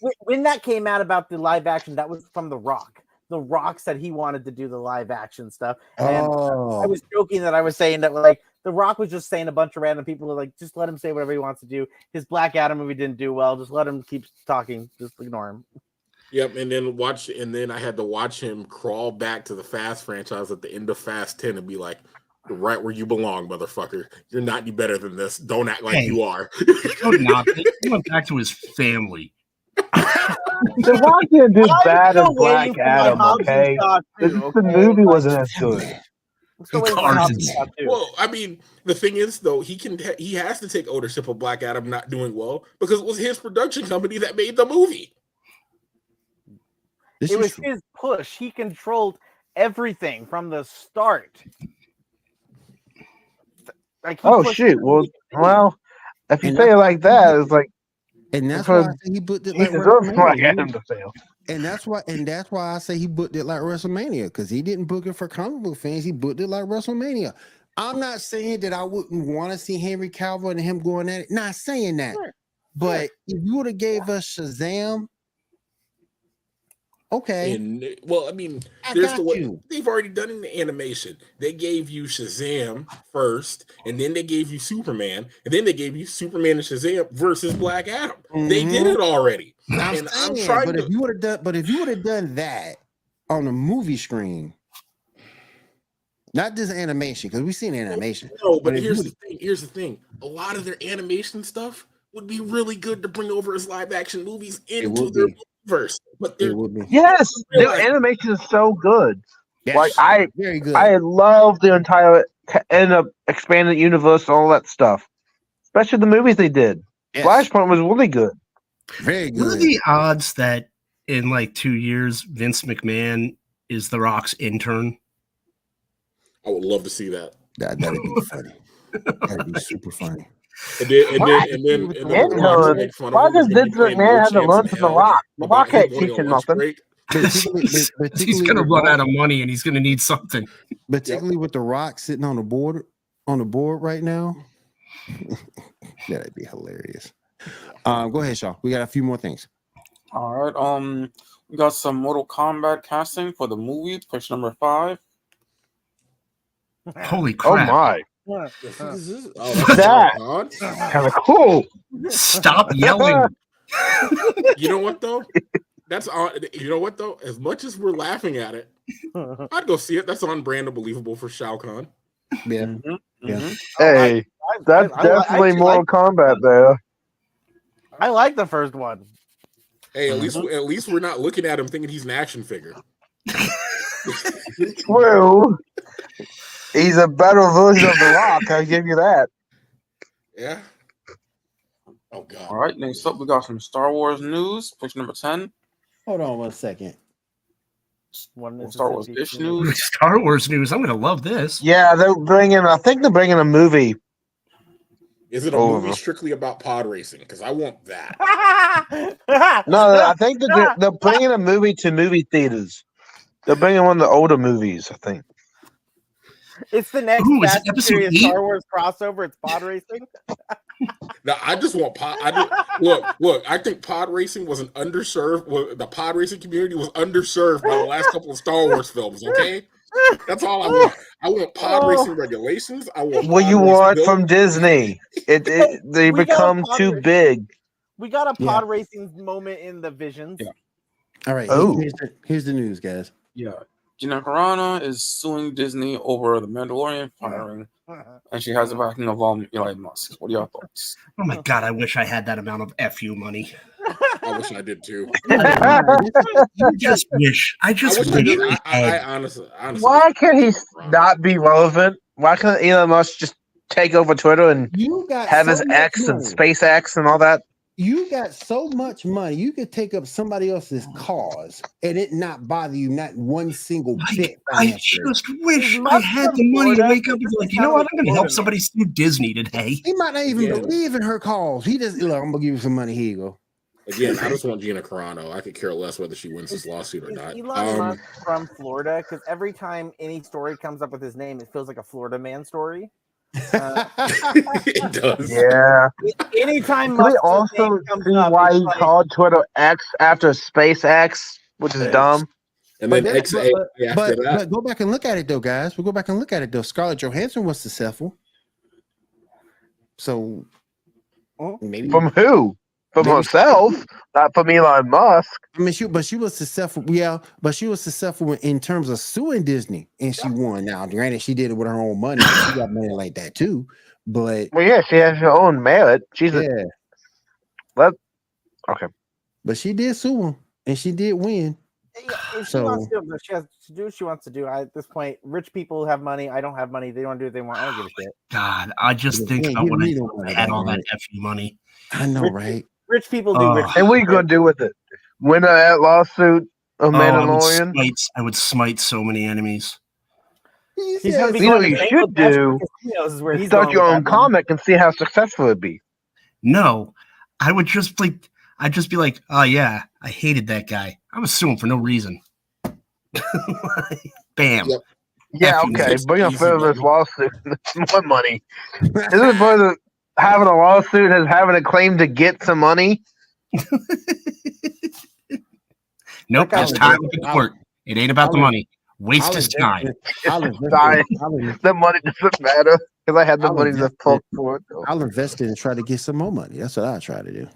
when, when that came out about the live action, that was from The Rock. The Rock said he wanted to do the live action stuff. And I Oh, was joking that I was saying that like The Rock was just saying a bunch of random people were like, just let him say whatever he wants to do. His Black Adam movie didn't do well. Just let him keep talking. Just ignore him. Yep, and then watch, and then I had to watch him crawl back to the Fast franchise at the end of Fast Ten and be like, "Right where you belong, motherfucker. You're not any better than this. Don't act like Hey. you are." no, not. He went back to his family. The Rock didn't bad as Black Adam, Hobbs and okay? The, too, the okay? movie wasn't as good. I'm still waiting for my Hobbs and Tarzan. Shaw too. well, I mean, the thing is, though, he can he has to take ownership of Black Adam not doing well because it was his production company that made the movie. this it is was true. his push. He controlled everything from the start. Like Oh pushed shoot! Well, well, if you say it like that, it's like and that's because why I say he booked it he like WrestleMania. Adam to fail. And that's why, and that's why I say he booked it like WrestleMania because he didn't book it for comic book fans. He booked it like WrestleMania. I'm not saying that I wouldn't want to see Henry Cavill and him going at it. Not saying that, Sure, but if you would have gave us Shazam, okay, And well, I mean, I there's the way you. they've already done in the animation. They gave you Shazam first, and then they gave you Superman, and then they gave you Superman and Shazam versus Black Adam. They did Mhm. it already. I'm and I'm saying, trying but to- if you would have done, but if you would have done that on a movie screen, not just animation, because we've seen animation. No, But but here's the thing. Here's the thing. A lot of their animation stuff would be really good to bring over as live action movies into their be. Verse. But they're would be Yes, the Realize- animation is so good. Like I, very good. I love the entire ca- end up expanded universe, all that stuff. Especially the movies they did. Yes, Flashpoint was really good. very What are the odds that in like two years, Vince McMahon is The Rock's intern? I would love to see that. That, that'd be funny. That'd be super funny. And then and Why then did and then, with and the then The intern? Rock make fun Why does this man he's playing McMahon no have to chance learn in from The Rock? The Rock him can't teach him lunch nothing. break. Particularly, He's gonna run out of money and he's gonna need something. particularly with the Rock sitting on the board on the board right now. That'd be hilarious. Um, go ahead, Shaw. We got a few more things. All right. Um, we got some Mortal Kombat casting for the movie, push number five. Holy crap. Oh my. The fuck is this? Oh, that's That- John. Kind of cool. Stop yelling. You know what though? That's on. You know what though? As much as we're laughing at it, I'd go see it. That's on brand and believable for Shao Kahn. Yeah. Mhm, Yeah. mhm. Hey, I- that's I- I- I definitely actually Mortal like- Kombat there. I like the first one. Hey, at least at least we're not looking at him thinking he's an action figure. True. He's a better version of The Rock. I give you that. Yeah. Oh God. All right. Next up, we got some Star Wars news, push number ten. Hold on one second. One We'll is start a Dish news. Star Wars news. I'm gonna love this. Yeah, they're bringing. I think they're bringing a movie. Is it a Oh, movie strictly about pod racing? Because I want that. No, I think they're, they're bringing a movie to movie theaters. They're bringing one of the older movies. I think. It's the next Ooh, Fast episode eight? Star Wars crossover. It's pod racing. Now I just want pod. I do, look, look. I think pod racing was an underserved. Well, the pod racing community was underserved by the last couple of Star Wars films. Okay, That's all I want. I want pod Oh. racing regulations. I want What you want bill- from Disney? It, it they We become too race. big. We got a Yeah. pod racing moment in the visions. Yeah. All right. Oh. Here's, the, here's the news, guys. Yeah. Gina Carano is suing Disney over the Mandalorian firing, and she has the backing of um, Elon Musk. What are your thoughts? Oh my god, I wish I had that amount of fu money. I wish I did too. I just wish. I I just wish I wish did. I I, I, I honestly, honestly, Why can't he not be relevant? Why can't Elon Musk just take over Twitter and You got have so his X and. SpaceX and all that? You got so much money. You could take up somebody else's cause and it not bother you not one single bit. I financially. just wish I had the money to wake up and be like, you know what? I'm going to help somebody sue Disney today. He might not even Yeah. believe in her cause. He just look. I'm gonna give you some money. Here you go. again, I just want Gina Carano. I could care less whether she wins this lawsuit or Is not. Elon Um, Musk from Florida? Because every time any story comes up with his name, it feels like a Florida man story. Uh, it does. Yeah. Anytime Can we also name see up, why he like, called Twitter X after SpaceX, which is Yes. dumb? And But then that- XA but- But, but go back and look at it though, guys. We'll go back and look at it though. Scarlett Johansson was successful. So Oh. maybe From who? From Maybe- herself, not from Elon Musk. I mean, she but she was successful. Yeah, but she was successful in terms of suing Disney, and she won. Now, granted, she did it with her own money. She got money like that too. But Well, yeah, she has her own merit. She's a, yeah, Let- okay. But she did sue him, and she did win. Yeah, if she So- wants to, if she has to do what she wants to do. I, at this point, rich people have money. I don't have money. They want to do what they want. I don't give a shit. God, I just Yeah, think yeah, about when I, me the I money, had all that fu money. I know, Rich- right? Rich people do Oh. rich. And what are you gonna do with it? Win that lawsuit of Oh, I, would Mandalorian? smite, I would smite so many enemies. He He's said gonna be You know what you should do? for casinos is where he's Start your own that money. comic and see how successful it'd be. No, I would just like, I'd just be like, oh yeah, I hated that guy. I was suing for no reason. Bam. Yep. Yeah, F okay. Bring up easy frivolous money. lawsuit. It's more money. Isn't it better having a lawsuit as having a claim to get some money? Nope, Like it's time doing- with the court. It ain't about the I money. Waste his invest time. in- I'll invest in- Sorry. I'll in- The money doesn't matter because I had the I'll money to invest poke for it. I'll invest in and try to get some more money. That's what I try to do.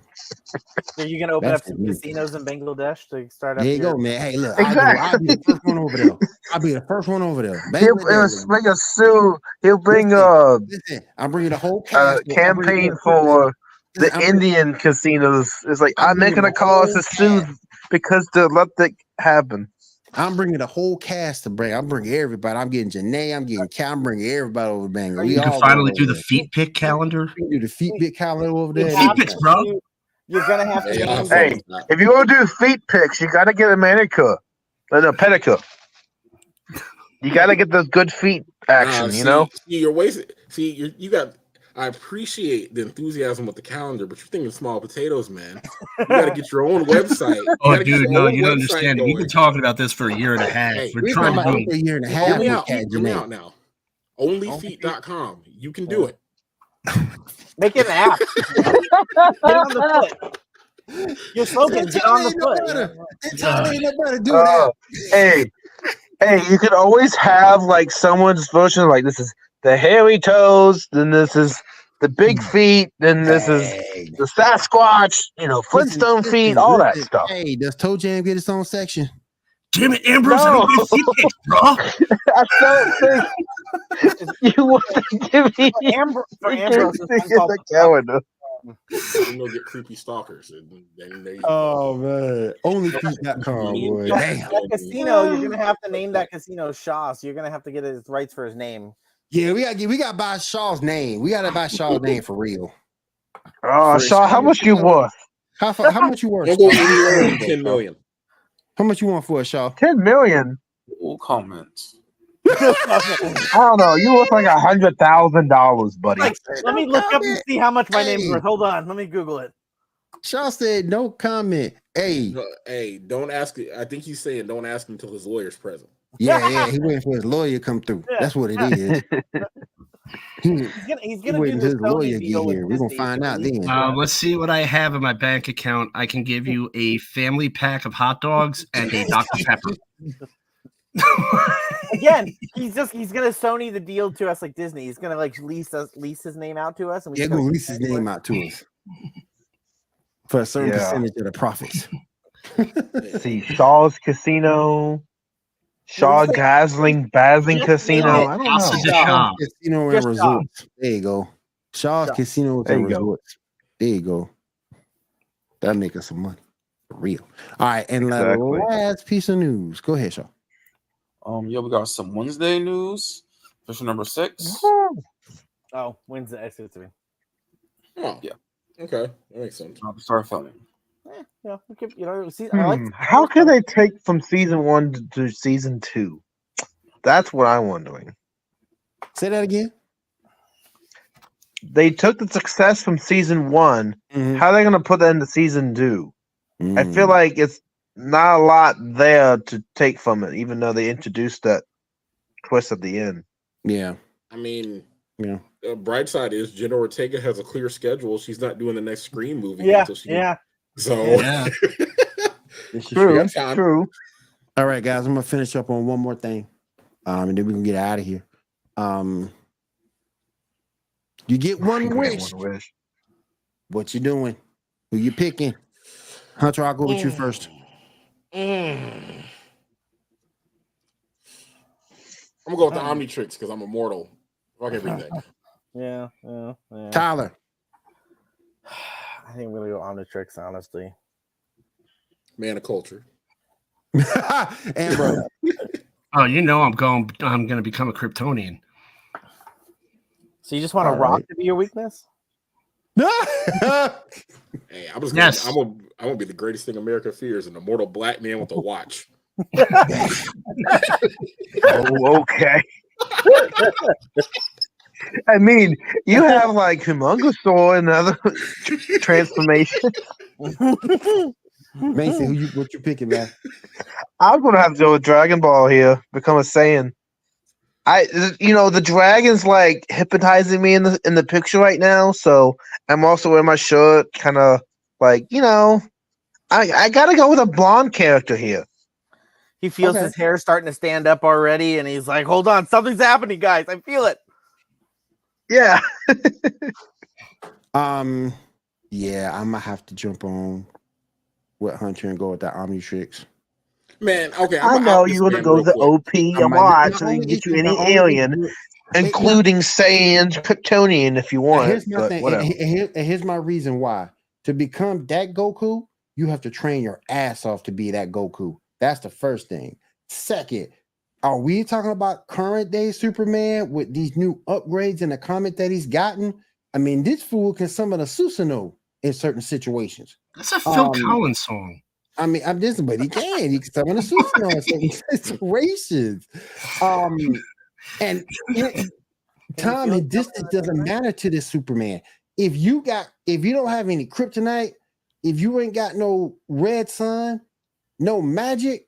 Are you going to open That's up some me. casinos in Bangladesh to start up There you your- go, man. Hey, look, I'll, go, I'll be the first one over there. I'll be the first one over there. He'll, he'll bring a suit. He'll bring a, Listen, uh, I'm bringing the whole uh, a cast. I'm bringing campaign the- for the I'm bringing- Indian casinos. It's like I'm I'm making a the call whole to sue because to let that happen. I'm bringing the whole cast to bring. I'm bringing everybody. I'm getting Janae. I'm getting Cal. I'm bringing everybody over Bangladesh. We You can all finally do over the feet pick calendar. We can do the feet pick calendar over there. Feet have pics, to bro. Do- You're going to have to. Hey, y'all do- fun Hey. If you're gonna do feet pics, you gotta get a manicure uh, and a pedicure. You gotta get those good feet action, Nah, you know. see, you're wasting. See, you're, you got. I appreciate the enthusiasm with the calendar, but you're thinking small potatoes, man. You got to get your own website. You Oh, dude, no, you don't website understand. We've been talking about this for a year and a half. Hey, We're We've trying been to about do over a year and a Hear half. me with out. Cat Hear me out now. Onlyfeet.com. You can do oh. it. Make it an app. Get on the foot. Your slogan, Tell get on me the no foot. better. Tell me no better. Do Oh, that. hey, hey, you could always have like someone's version. Like this is the hairy toes, then this is the big hmm. feet, then this is the Sasquatch. You know, Flintstone Listen, feet, listen, all that listen. stuff. Hey, does Toe Jam get its own section? Damn it, Ambrose! I No. don't get feet bro. I don't think you want to give me. Ambr- for Ambrose, can't it's stick the calendar. You know, get creepy stalkers. And then there you go. Oh man, onlyfeet.com, boy. Damn. that casino. You're gonna have to name that casino Shaw. So you're gonna have to get his rights for his name. Yeah, we got to we got to buy Shaw's name. We got to buy Shaw's name for real. Oh, For Shaw, how much you worth? How how much you worth? Don't go Shaw? anywhere than 10 million. How much you want for it, Shaw? Ten million. All comments. I don't know. You look like a hundred thousand dollars, buddy. Like, let me look up and see how much my name's Hey. worth. Hold on, let me Google it. Shaw said no comment. Hey, No, Hey, don't ask. I think he's saying don't ask him until his lawyer's present. yeah, yeah, he waiting for his lawyer to come through. That's what it is. He, He's gonna, he's gonna do this till his Sony lawyer deal get here. We're gonna find out then. Uh, let's see what I have in my bank account. I can give you a family pack of hot dogs and a Dr. Pepper. Again, he's just he's gonna Sony the deal to us like Disney. He's gonna like lease us lease his name out to us, and we Yeah, just go gotta- lease his name out to us for a certain Yeah. percentage of the profits. See, Shaw's Casino, Shaw say- Gosling Basling Casino. I don't know. Shaw. Casino and Just Shaw. resorts. There you go. Shaw's Shaw. Casino There and you go. resorts. There you go. That make us some money. For real. All right. And Exactly. last piece of news. Go ahead, Shaw. Um, yeah, we got some Wednesday news. Official number six. Oh, when's the exit to me? Oh, Yeah. Okay, that makes sense. Uh, start filming. Eh, yeah, we could, you know, see, I like Hmm, How can they take from season one to, to season two? That's what I'm wondering. Say that again. They took the success from season one. Mhm. How are they going to put that into season two? I feel Mm. like it's not a lot there to take from it, even though they introduced that twist at the end. Yeah. I mean, Yeah. uh, bright side is Jenna Ortega has a clear schedule. She's not doing the next Scream movie Yeah, until she. yeah. So Yeah. This is True, got true. All right, guys. I'm gonna finish up on one more thing, um, and then we can get out of here. Um, you get one wish. One wish. What you doing? Who you picking? Hunter, I'll go with you first. Mm. I'm gonna go with the Omnitrix because I'm immortal. Fuck everything. Yeah, yeah, yeah. Tyler. I think I'm gonna go Omnitrix, honestly. Man of culture. and bro. Oh, you know I'm going. I'm going to become a Kryptonian. So you just want a rock right. to be your weakness? No. Hey, I'm just gonna, Yes. I'm gonna, I'm gonna be the greatest thing America fears, an immortal black man with a watch. Oh, okay. I mean, you have like Humongousaur and other transformation. Maison, who you what you picking, man? I'm gonna have to go with Dragon Ball here. Become a Saiyan. I, you know, the dragon's like hypnotizing me in the in the picture right now. So I'm also wearing my shirt, kind of like you know, I I gotta go with a blonde character here. He feels Okay. his hair starting to stand up already, and he's like, "Hold on, something's happening, guys! I feel it." Yeah, Um, yeah, I'm gonna have to jump on with Hunter and go with that Omnitrix. Man, okay. I I'm know you want to go the OP I a might- lot, not so they can get you is- any not only alien, is- Hey, including Saiyans, Kryptonian, if you want. here's my but thing, whatever. and here- and here's my reason why. To become that Goku, you have to train your ass off to be that Goku. That's the first thing. Second, are we talking about current day Superman with these new upgrades and the comment that he's gotten? I mean, this fool can summon a Susanoo in certain situations. That's a Phil Um, Collins song. I mean, I'm just, but he can. He can summon a Susanoo in certain situations. Um, and it, time and distance doesn't matter to this Superman. If you got, if you don't have any kryptonite, if you ain't got no red sun, no magic,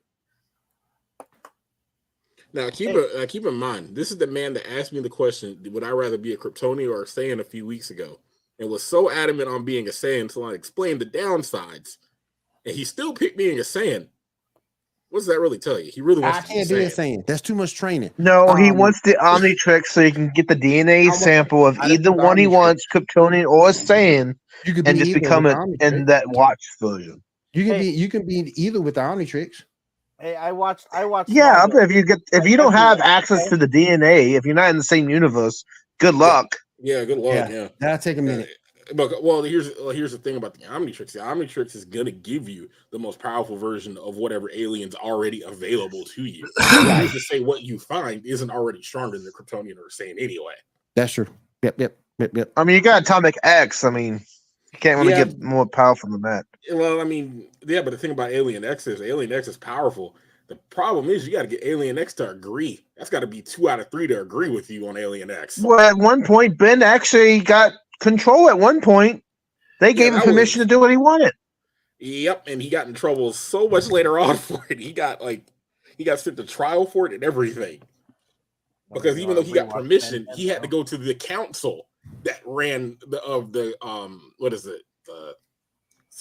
Now keep it, uh, keep in mind, this is the man that asked me the question: Would I rather be a Kryptonian or a Saiyan? A few weeks ago, and was so adamant on being a Saiyan until I explained the downsides, and he still picked being a Saiyan. What does that really tell you? He really wants I to be can't be a Saiyan. saying that's too much training. No, he Um, wants the Omnitrix so he can get the DNA I want- sample of either one he wants, Kryptonian or Saiyan, You could and just become with it in that watch version. You can Hey. be, you can be either with the Omnitrix. Hey, I watched. I watched. Yeah, Smallville. if you get if you don't have access to the DNA, if you're not in the same universe, good luck. Yeah, good luck. Yeah. Yeah. That'll take a minute. But well, here's well, here's the thing about the Omnitrix. The Omnitrix is gonna give you the most powerful version of whatever aliens already available to you. Who's to say what you find isn't already stronger than the Kryptonian or Saiyan anyway. That's true. Yep, yep, yep, yep. I mean, you got Atomic X. I mean, you can't really Yeah. get more powerful than that. Well, I mean, yeah, but the thing about Alien X is Alien X is powerful. The problem is you got to get Alien X to agree. That's got to be two out of three to agree with you on Alien X. Well, at one point, Ben actually got control. At one point, they gave him permission was- to do what he wanted. Yep, and he got in trouble so much later on for it. He got like he got sent to trial for it and everything. Because even though he got permission, he had to go to the council that ran the of the um what is it the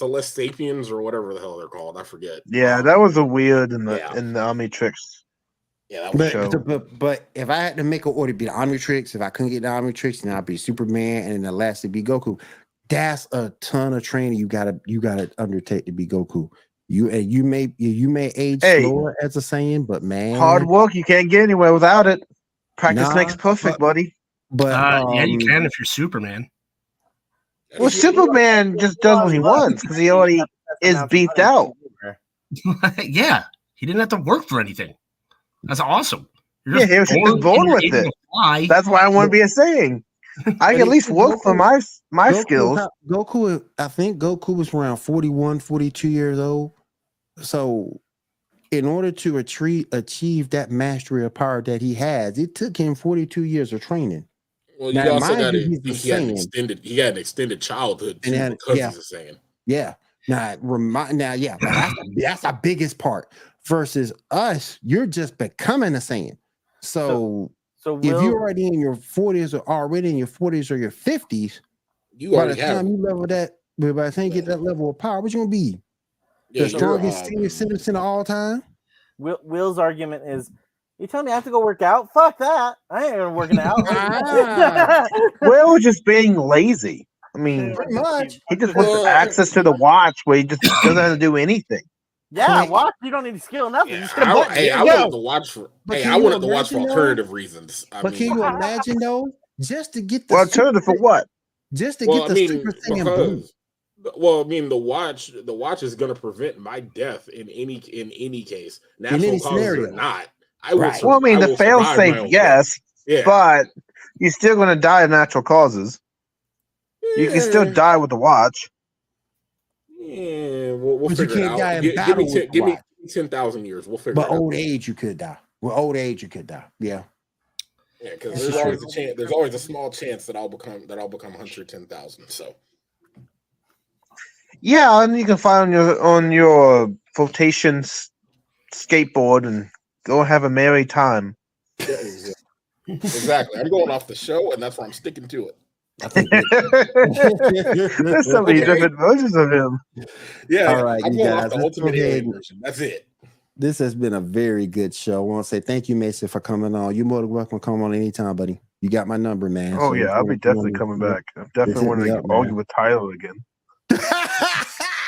Celestialsapiens or whatever the hell they're called. I forget. Yeah, Um, that was a weird in the Yeah. in the Omnitrix. Yeah, that was But, but but if I had to make an order, be the Omnitrix. If I couldn't get the Omnitrix, then I'd be Superman, and then the last would be Goku. That's a ton of training you gotta you gotta undertake to be Goku. You and you may you, you may age Hey. slower as a Saiyan, but man, Hard work. You can't get anywhere without it. Practice Nah, makes perfect, but- buddy. But Uh, yeah, you um, can if you're Superman. Well, Superman just does what he wants because he already is beefed out. yeah, he didn't have to work for anything. That's awesome. You're Yeah, he was just born with it. to fly. That's why I want to be a Saiyan. I can at least work for my my Goku, skills. Goku, I think Goku was around 41, 42 years old. So, in order to achieve achieve that mastery of power that he has, it took him 42 years of training. Well, Now, you also mind got you, it. he's He had an extended. He had an extended childhood too, And had- because yeah. he's a Saiyan. Yeah. Now, remind now, yeah, but that's, that's the biggest part. Versus us, you're just becoming a Saiyan. So, So if Will, you're already in your 40s or already in your 40s or your 50s, You by the already have. time you level that, by the time you get that level of power, what you gonna be? yeah, the strongest senior citizen of all time? Will Will's argument is, you tell me I have to go work out? Fuck that! I ain't even working out. Will was just being lazy. I mean, Pretty much. he just wants Well, access to the watch where he just doesn't have to do anything. yeah, Point- watch. You don't need skill, nothing. Yeah, just hit button. hey, I wanted to watch for. But hey, I you wanted to watch for imagine, though? alternative reasons. I But mean, can you imagine though, just to get the Well, alternative for what? just to well, get I the mean, Super thing blue? because. Well, I mean, the watch, the watch is going to prevent my death in any in any case, natural any causes or scenario. not. I will. Right. sur- Well, I mean, the will fail safe, yes, Yeah, but you're still going to die of natural causes. You can still die with the watch. Yeah, we'll, we'll But you can't die in Gi- give battle me with ten, the give me ten thousand years. We'll figure But it out. old age, you could die. With old age, you could die. Yeah. Yeah, because there's true. always a chance. There's always a small chance that I'll become that I'll become Hunter ten thousand. So Yeah, and you can find on your on your flotation skateboard and go have a merry time. exactly. exactly. I'm going off the show, and that's where I'm sticking to it. I think it- There's so many different versions of him. Yeah, All right, I'm you going guys, off the ultimate ahead version. That's it. this has been a very good show. I want to say thank you, Maison, for coming on. You're more than welcome to come on anytime, buddy. You got my number, man. Oh So yeah, I'll be want to come definitely on- coming back. I hit definitely me wanted to up, argue man. with Tyler again.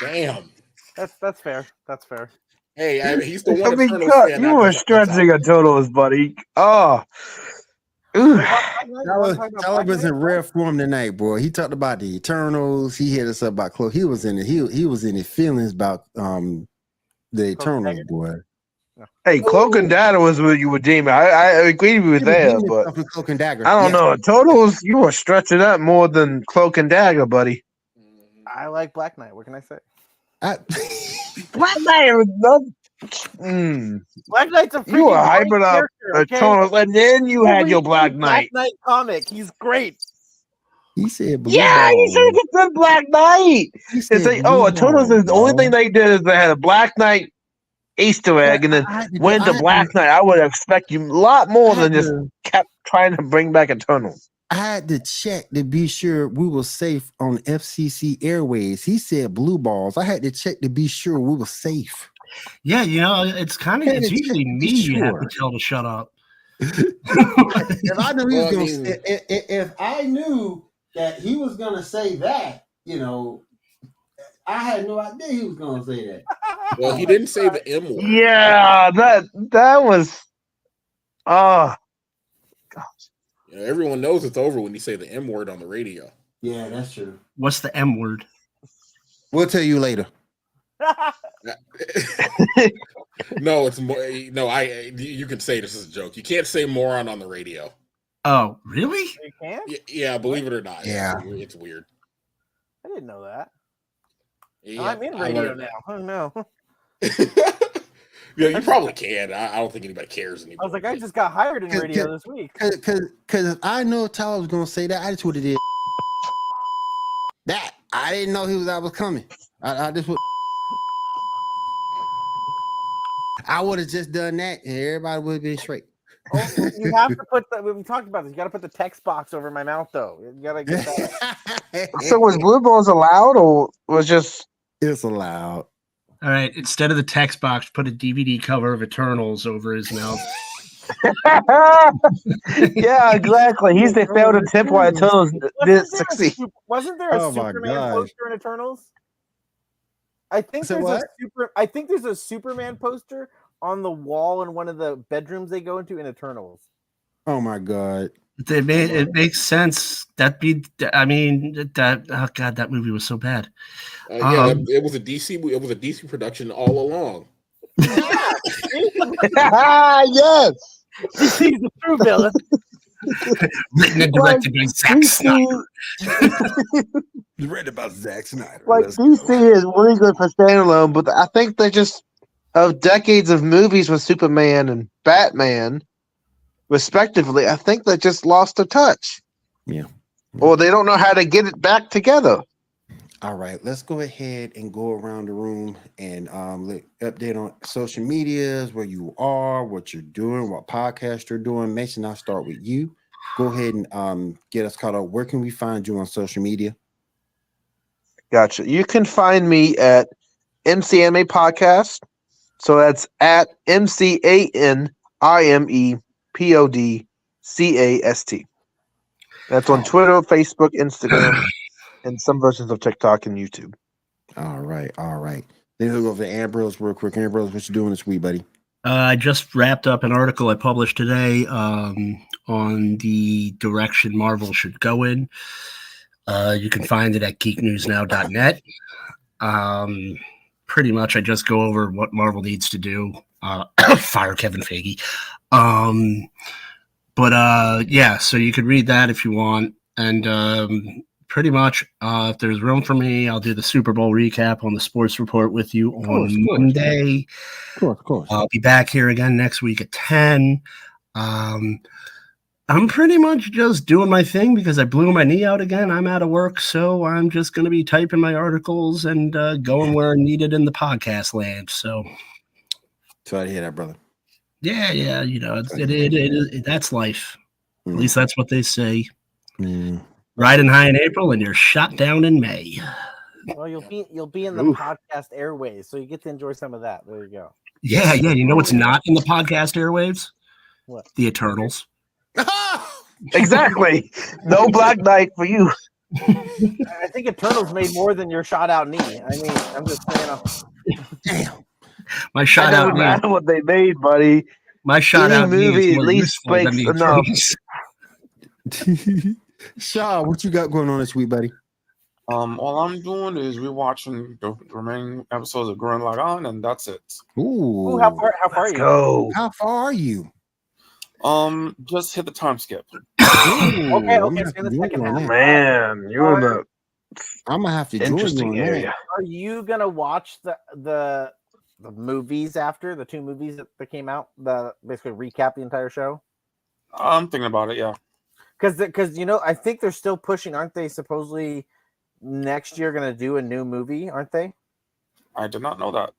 Damn. That's that's fair. That's fair. Hey, I mean, he's the one. I mean, Eternals God, you I were stretching a totals, buddy. Oh. Ooh. Tyler, Tyler was in rare form tonight, boy. He talked about the Eternals. He hit us up about close. He was in it. He he was in his feelings about um the Eternals, Dagger. boy. Hey, Cloak and Dagger was what you were deeming. I, I agree with you He was there, deeming but himself Cloak and dagger. I don't Yeah. know. Totals, you were stretching up more than Cloak and Dagger, buddy. I like Black Knight. What can I say? I, Black Knight was not. Mm. Black Knight's a You were freaking hyping up character, okay? Eternals, and then you had your Black Black Knight. Knight comic. He's great. he said, blue Yeah, you balls. should have said Black Knight. He It's said like, oh, blue Eternals is the only thing they did is they had a Black Knight Easter egg, and then I went I to had Black Knight. I would expect you a lot more I than just kept trying to bring back Eternals. I had to check to be sure we were safe on FCC Airways. He said blue balls. I had to check to be sure we were safe. Yeah, you know, it's kind of it's it's- usually me it's you have to tell to shut up. if I knew Well, gonna if, if, if I knew that he was gonna say that, you know, I had no idea he was gonna say that. Well, he didn't say the M word. Yeah, that that was. Oh, You know, everyone knows it's over when you say the M word on the radio. Yeah, that's true. What's the M word? We'll tell you later. no, it's more. No, I. You can say this is a joke. You can't say moron on the radio. Oh, really? You can? Y- Yeah, believe it or not. Yeah. it's, it's weird. I didn't know that. Yeah, I'm in I radio learned now. Oh no. that. yeah, you probably can. I, I don't think anybody cares anymore. I was like, I just got hired in Cause- radio cause- this week. Cause, cause, cause I know Tyler was gonna say that, I just would have did that. I didn't know he was. I was coming. I, I just would. I would have just done that, and everybody would have been straight. Oh, you have to put the. We talked about this. You got to put the text box over my mouth, though. You got to get that. so was blue balls allowed, or was just? it's allowed. All right. Instead of the text box, put a DVD cover of Eternals over his mouth. yeah, exactly. He's the failed attempt why Eternals didn't Wasn't there succeed. Wasn't there a Oh Superman poster in Eternals? I think Say there's a super. I think there's a Superman poster on the wall in one of the bedrooms they go into in Eternals. Oh my god. It, ma- it makes sense. That be, I mean, that oh god, that movie was so bad. Uh, yeah, Um, it was a DC. It was a DC production all along. yes. He's the true villain. Written and directed by Zack Snyder. Read about Zack Snyder. Like Let's DC go. is really good for standalone, but I think they just of decades of movies with Superman and Batman, respectively. I think they just lost a touch. Yeah. Or they don't know how to get it back together. All right, let's go ahead and go around the room and um let, update on social medias, where you are, what you're doing, what podcast you're doing. Maison, I'll start with you. Go ahead and um get us caught up. Where can we find you on social media? Gotcha. You can find me at MC Anime Podcast. So that's at M C A N I M E P O D C A S T. That's on Twitter, Facebook, Instagram, and some versions of TikTok and YouTube. All right, all right. Then we'll go over to Ambrose real quick. Ambrose, what you doing this week, buddy? Uh, I just wrapped up an article I published today um, on the direction Marvel should go in. Uh, you can find it at geeknewsnow.net. Um, pretty much, I just go over what Marvel needs to do. Uh, fire Kevin Feige. Um, but uh, yeah, so you could read that if you want. And um, pretty much, uh, if there's room for me, I'll do the Super Bowl recap on the Sports Report with you on course. Monday. Of course, of course. I'll be back here again next week at 10. Um, I'm pretty much just doing my thing because I blew my knee out again. I'm out of work, so I'm just going to be typing my articles and uh, going where needed in the podcast land. So, Sorry I hear that, brother. yeah, yeah, you know, it's, it, it, it, it, that's life. At Mm. least that's what they say. Mm. Riding high in April and you're shot down in May. Well, you'll be you'll be in the Oof. podcast airwaves, so you get to enjoy some of that. There you go. Yeah, yeah. You know what's not in the podcast airwaves? What? The Eternals. Exactly. No Black Knight for you. I think Eternals made more than your shot out knee. I mean, I'm just saying. Damn. My It shot out doesn't knee. matter what they made, buddy. My shout Any out movie at least useful than speaks enough. Shaw, what you got going on this week, buddy? Um, all I'm doing is rewatching the remaining episodes of Gurren Lagann, and that's it. Ooh, Ooh, how far? How far are you? Go. How far are you? Um, just hit the time skip. Okay, okay, so in the second half. Man, you're in the I'm gonna have to join you interesting on area. Are you gonna watch the the the movies after the two movies that, that came out? The basically recap the entire show. I'm thinking about it. Yeah. Because because you know I think they're still pushing, aren't they? Supposedly next year gonna do a new movie, aren't they? I did not know that.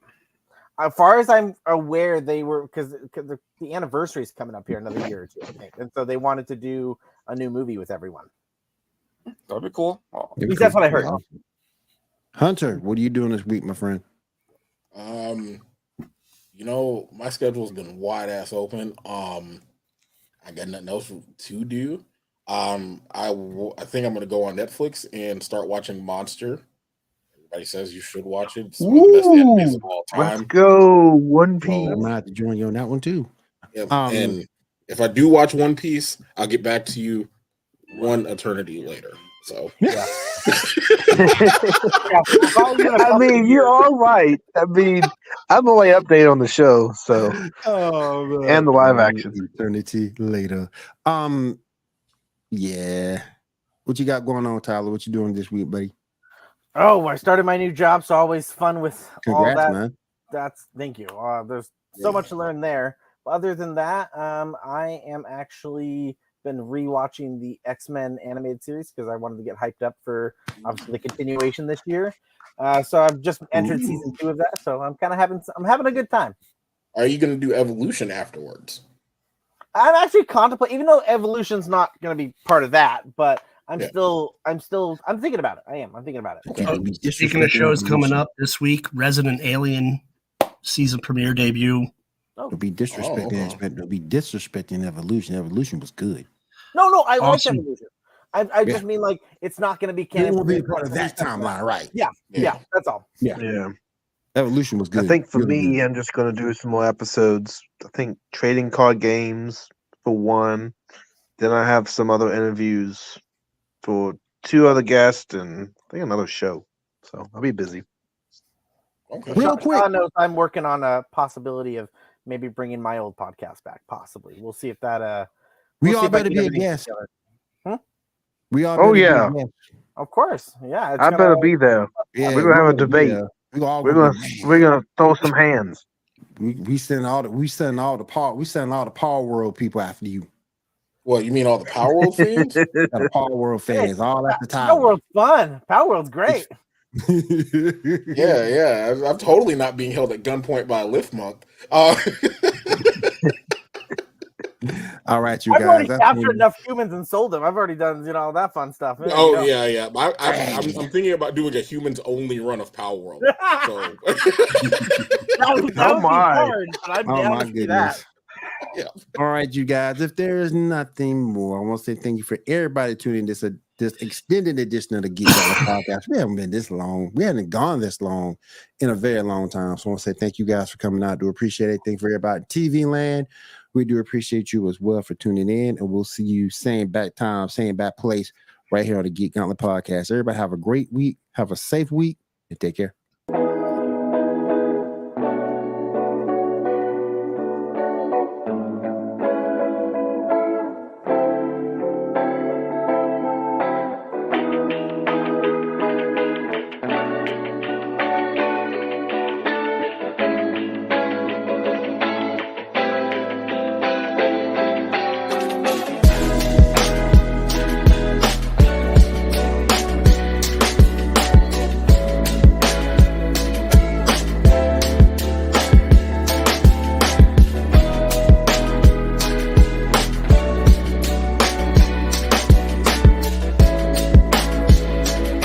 As far as I'm aware, they were because the, the anniversary is coming up here another year or two, I think, and so they wanted to do a new movie with everyone. That'd be cool. Oh, At least that's what I heard. Hunter, what are you doing this week, my friend? Um, you know, my schedule's been wide ass open. Um, I got nothing else to do. Um, I w- I think I'm gonna go on Netflix and start watching Monster. Everybody says you should watch it. It's one of the best animes of all Let's time. go. One Piece. I'm gonna have to join you on that one too. Yeah, Um, and if I do watch One Piece, I'll get back to you one eternity later. So yeah. I mean, you're all right. I mean, I'm only update on the show, so Oh, man. And the live action. Eternity later. Um, yeah. What you got going on, Tyler? What you doing this week, buddy? Oh, I started my new job, so always fun with all that. man. That's thank you. Uh, there's so much to learn there. But other than that, um, I am actually been rewatching the X Men animated series because I wanted to get hyped up for obviously the continuation this year. Uh, so I've just entered Ooh. season two of that, so I'm kind of having I'm having a good time. are you gonna do evolution afterwards? I'm actually contemplating, even though evolution's not going to be part of that, but I'm Yeah. still I'm still I'm thinking about it. I am. I'm thinking about it. Can't be Speaking of disrespecting shows coming up this week, Resident Alien season premiere debut. Oh. Don't be disrespecting. okay. Evolution. Don't be disrespecting evolution. Evolution was good. No, no, I Awesome. like evolution. I, I Yeah. just mean like it's not going to be It canon. won't be part of that timeline, right? Yeah, yeah, that's all. Yeah. yeah. Evolution was good. I think for really me, good. I'm just gonna do some more episodes. I think trading card games for one. Then I have some other interviews for two other guests and I think another show. So I'll be busy. Okay. Real quick. Sean knows I'm working on a possibility of maybe bringing my old podcast back. Possibly, we'll see if that. Uh, we we'll all better be a everything guest. together. We all. Oh, better be yeah. Of course, yeah. It's I gonna- better be there. Yeah, We're gonna have a debate. we all We're gonna gonna be- we're gonna throw some hands. we we send all the we send all the power we send all the Palworld people after you. What you mean all the Palworld fans? Got the Palworld fans all at the Power top. World's fun. Palworld's great. yeah, yeah. I'm, I'm totally not being held at gunpoint by a Lifmunk. Uh, All right, you I've guys. already that's captured when- enough humans and sold them. I've already done you know all that fun stuff. There you oh yeah, yeah. I, I, I'm, I'm thinking about doing a humans only run of Palworld. So that would, that Oh my. hard, but I'd be Oh my to see that. goodness. Yeah. All right, you guys. If there is nothing more, I want to say thank you for everybody tuning this uh, this extended edition of the Geek Gauntlet Podcast. We haven't been this long. We haven't gone this long in a very long time. So I want to say thank you guys for coming out. Do appreciate it. Thank you for everybody TV land. We do appreciate you as well for tuning in, and we'll see you same back time, same back place, right here on the Geek Gauntlet Podcast. Everybody have a great week. Have a safe week, and take care.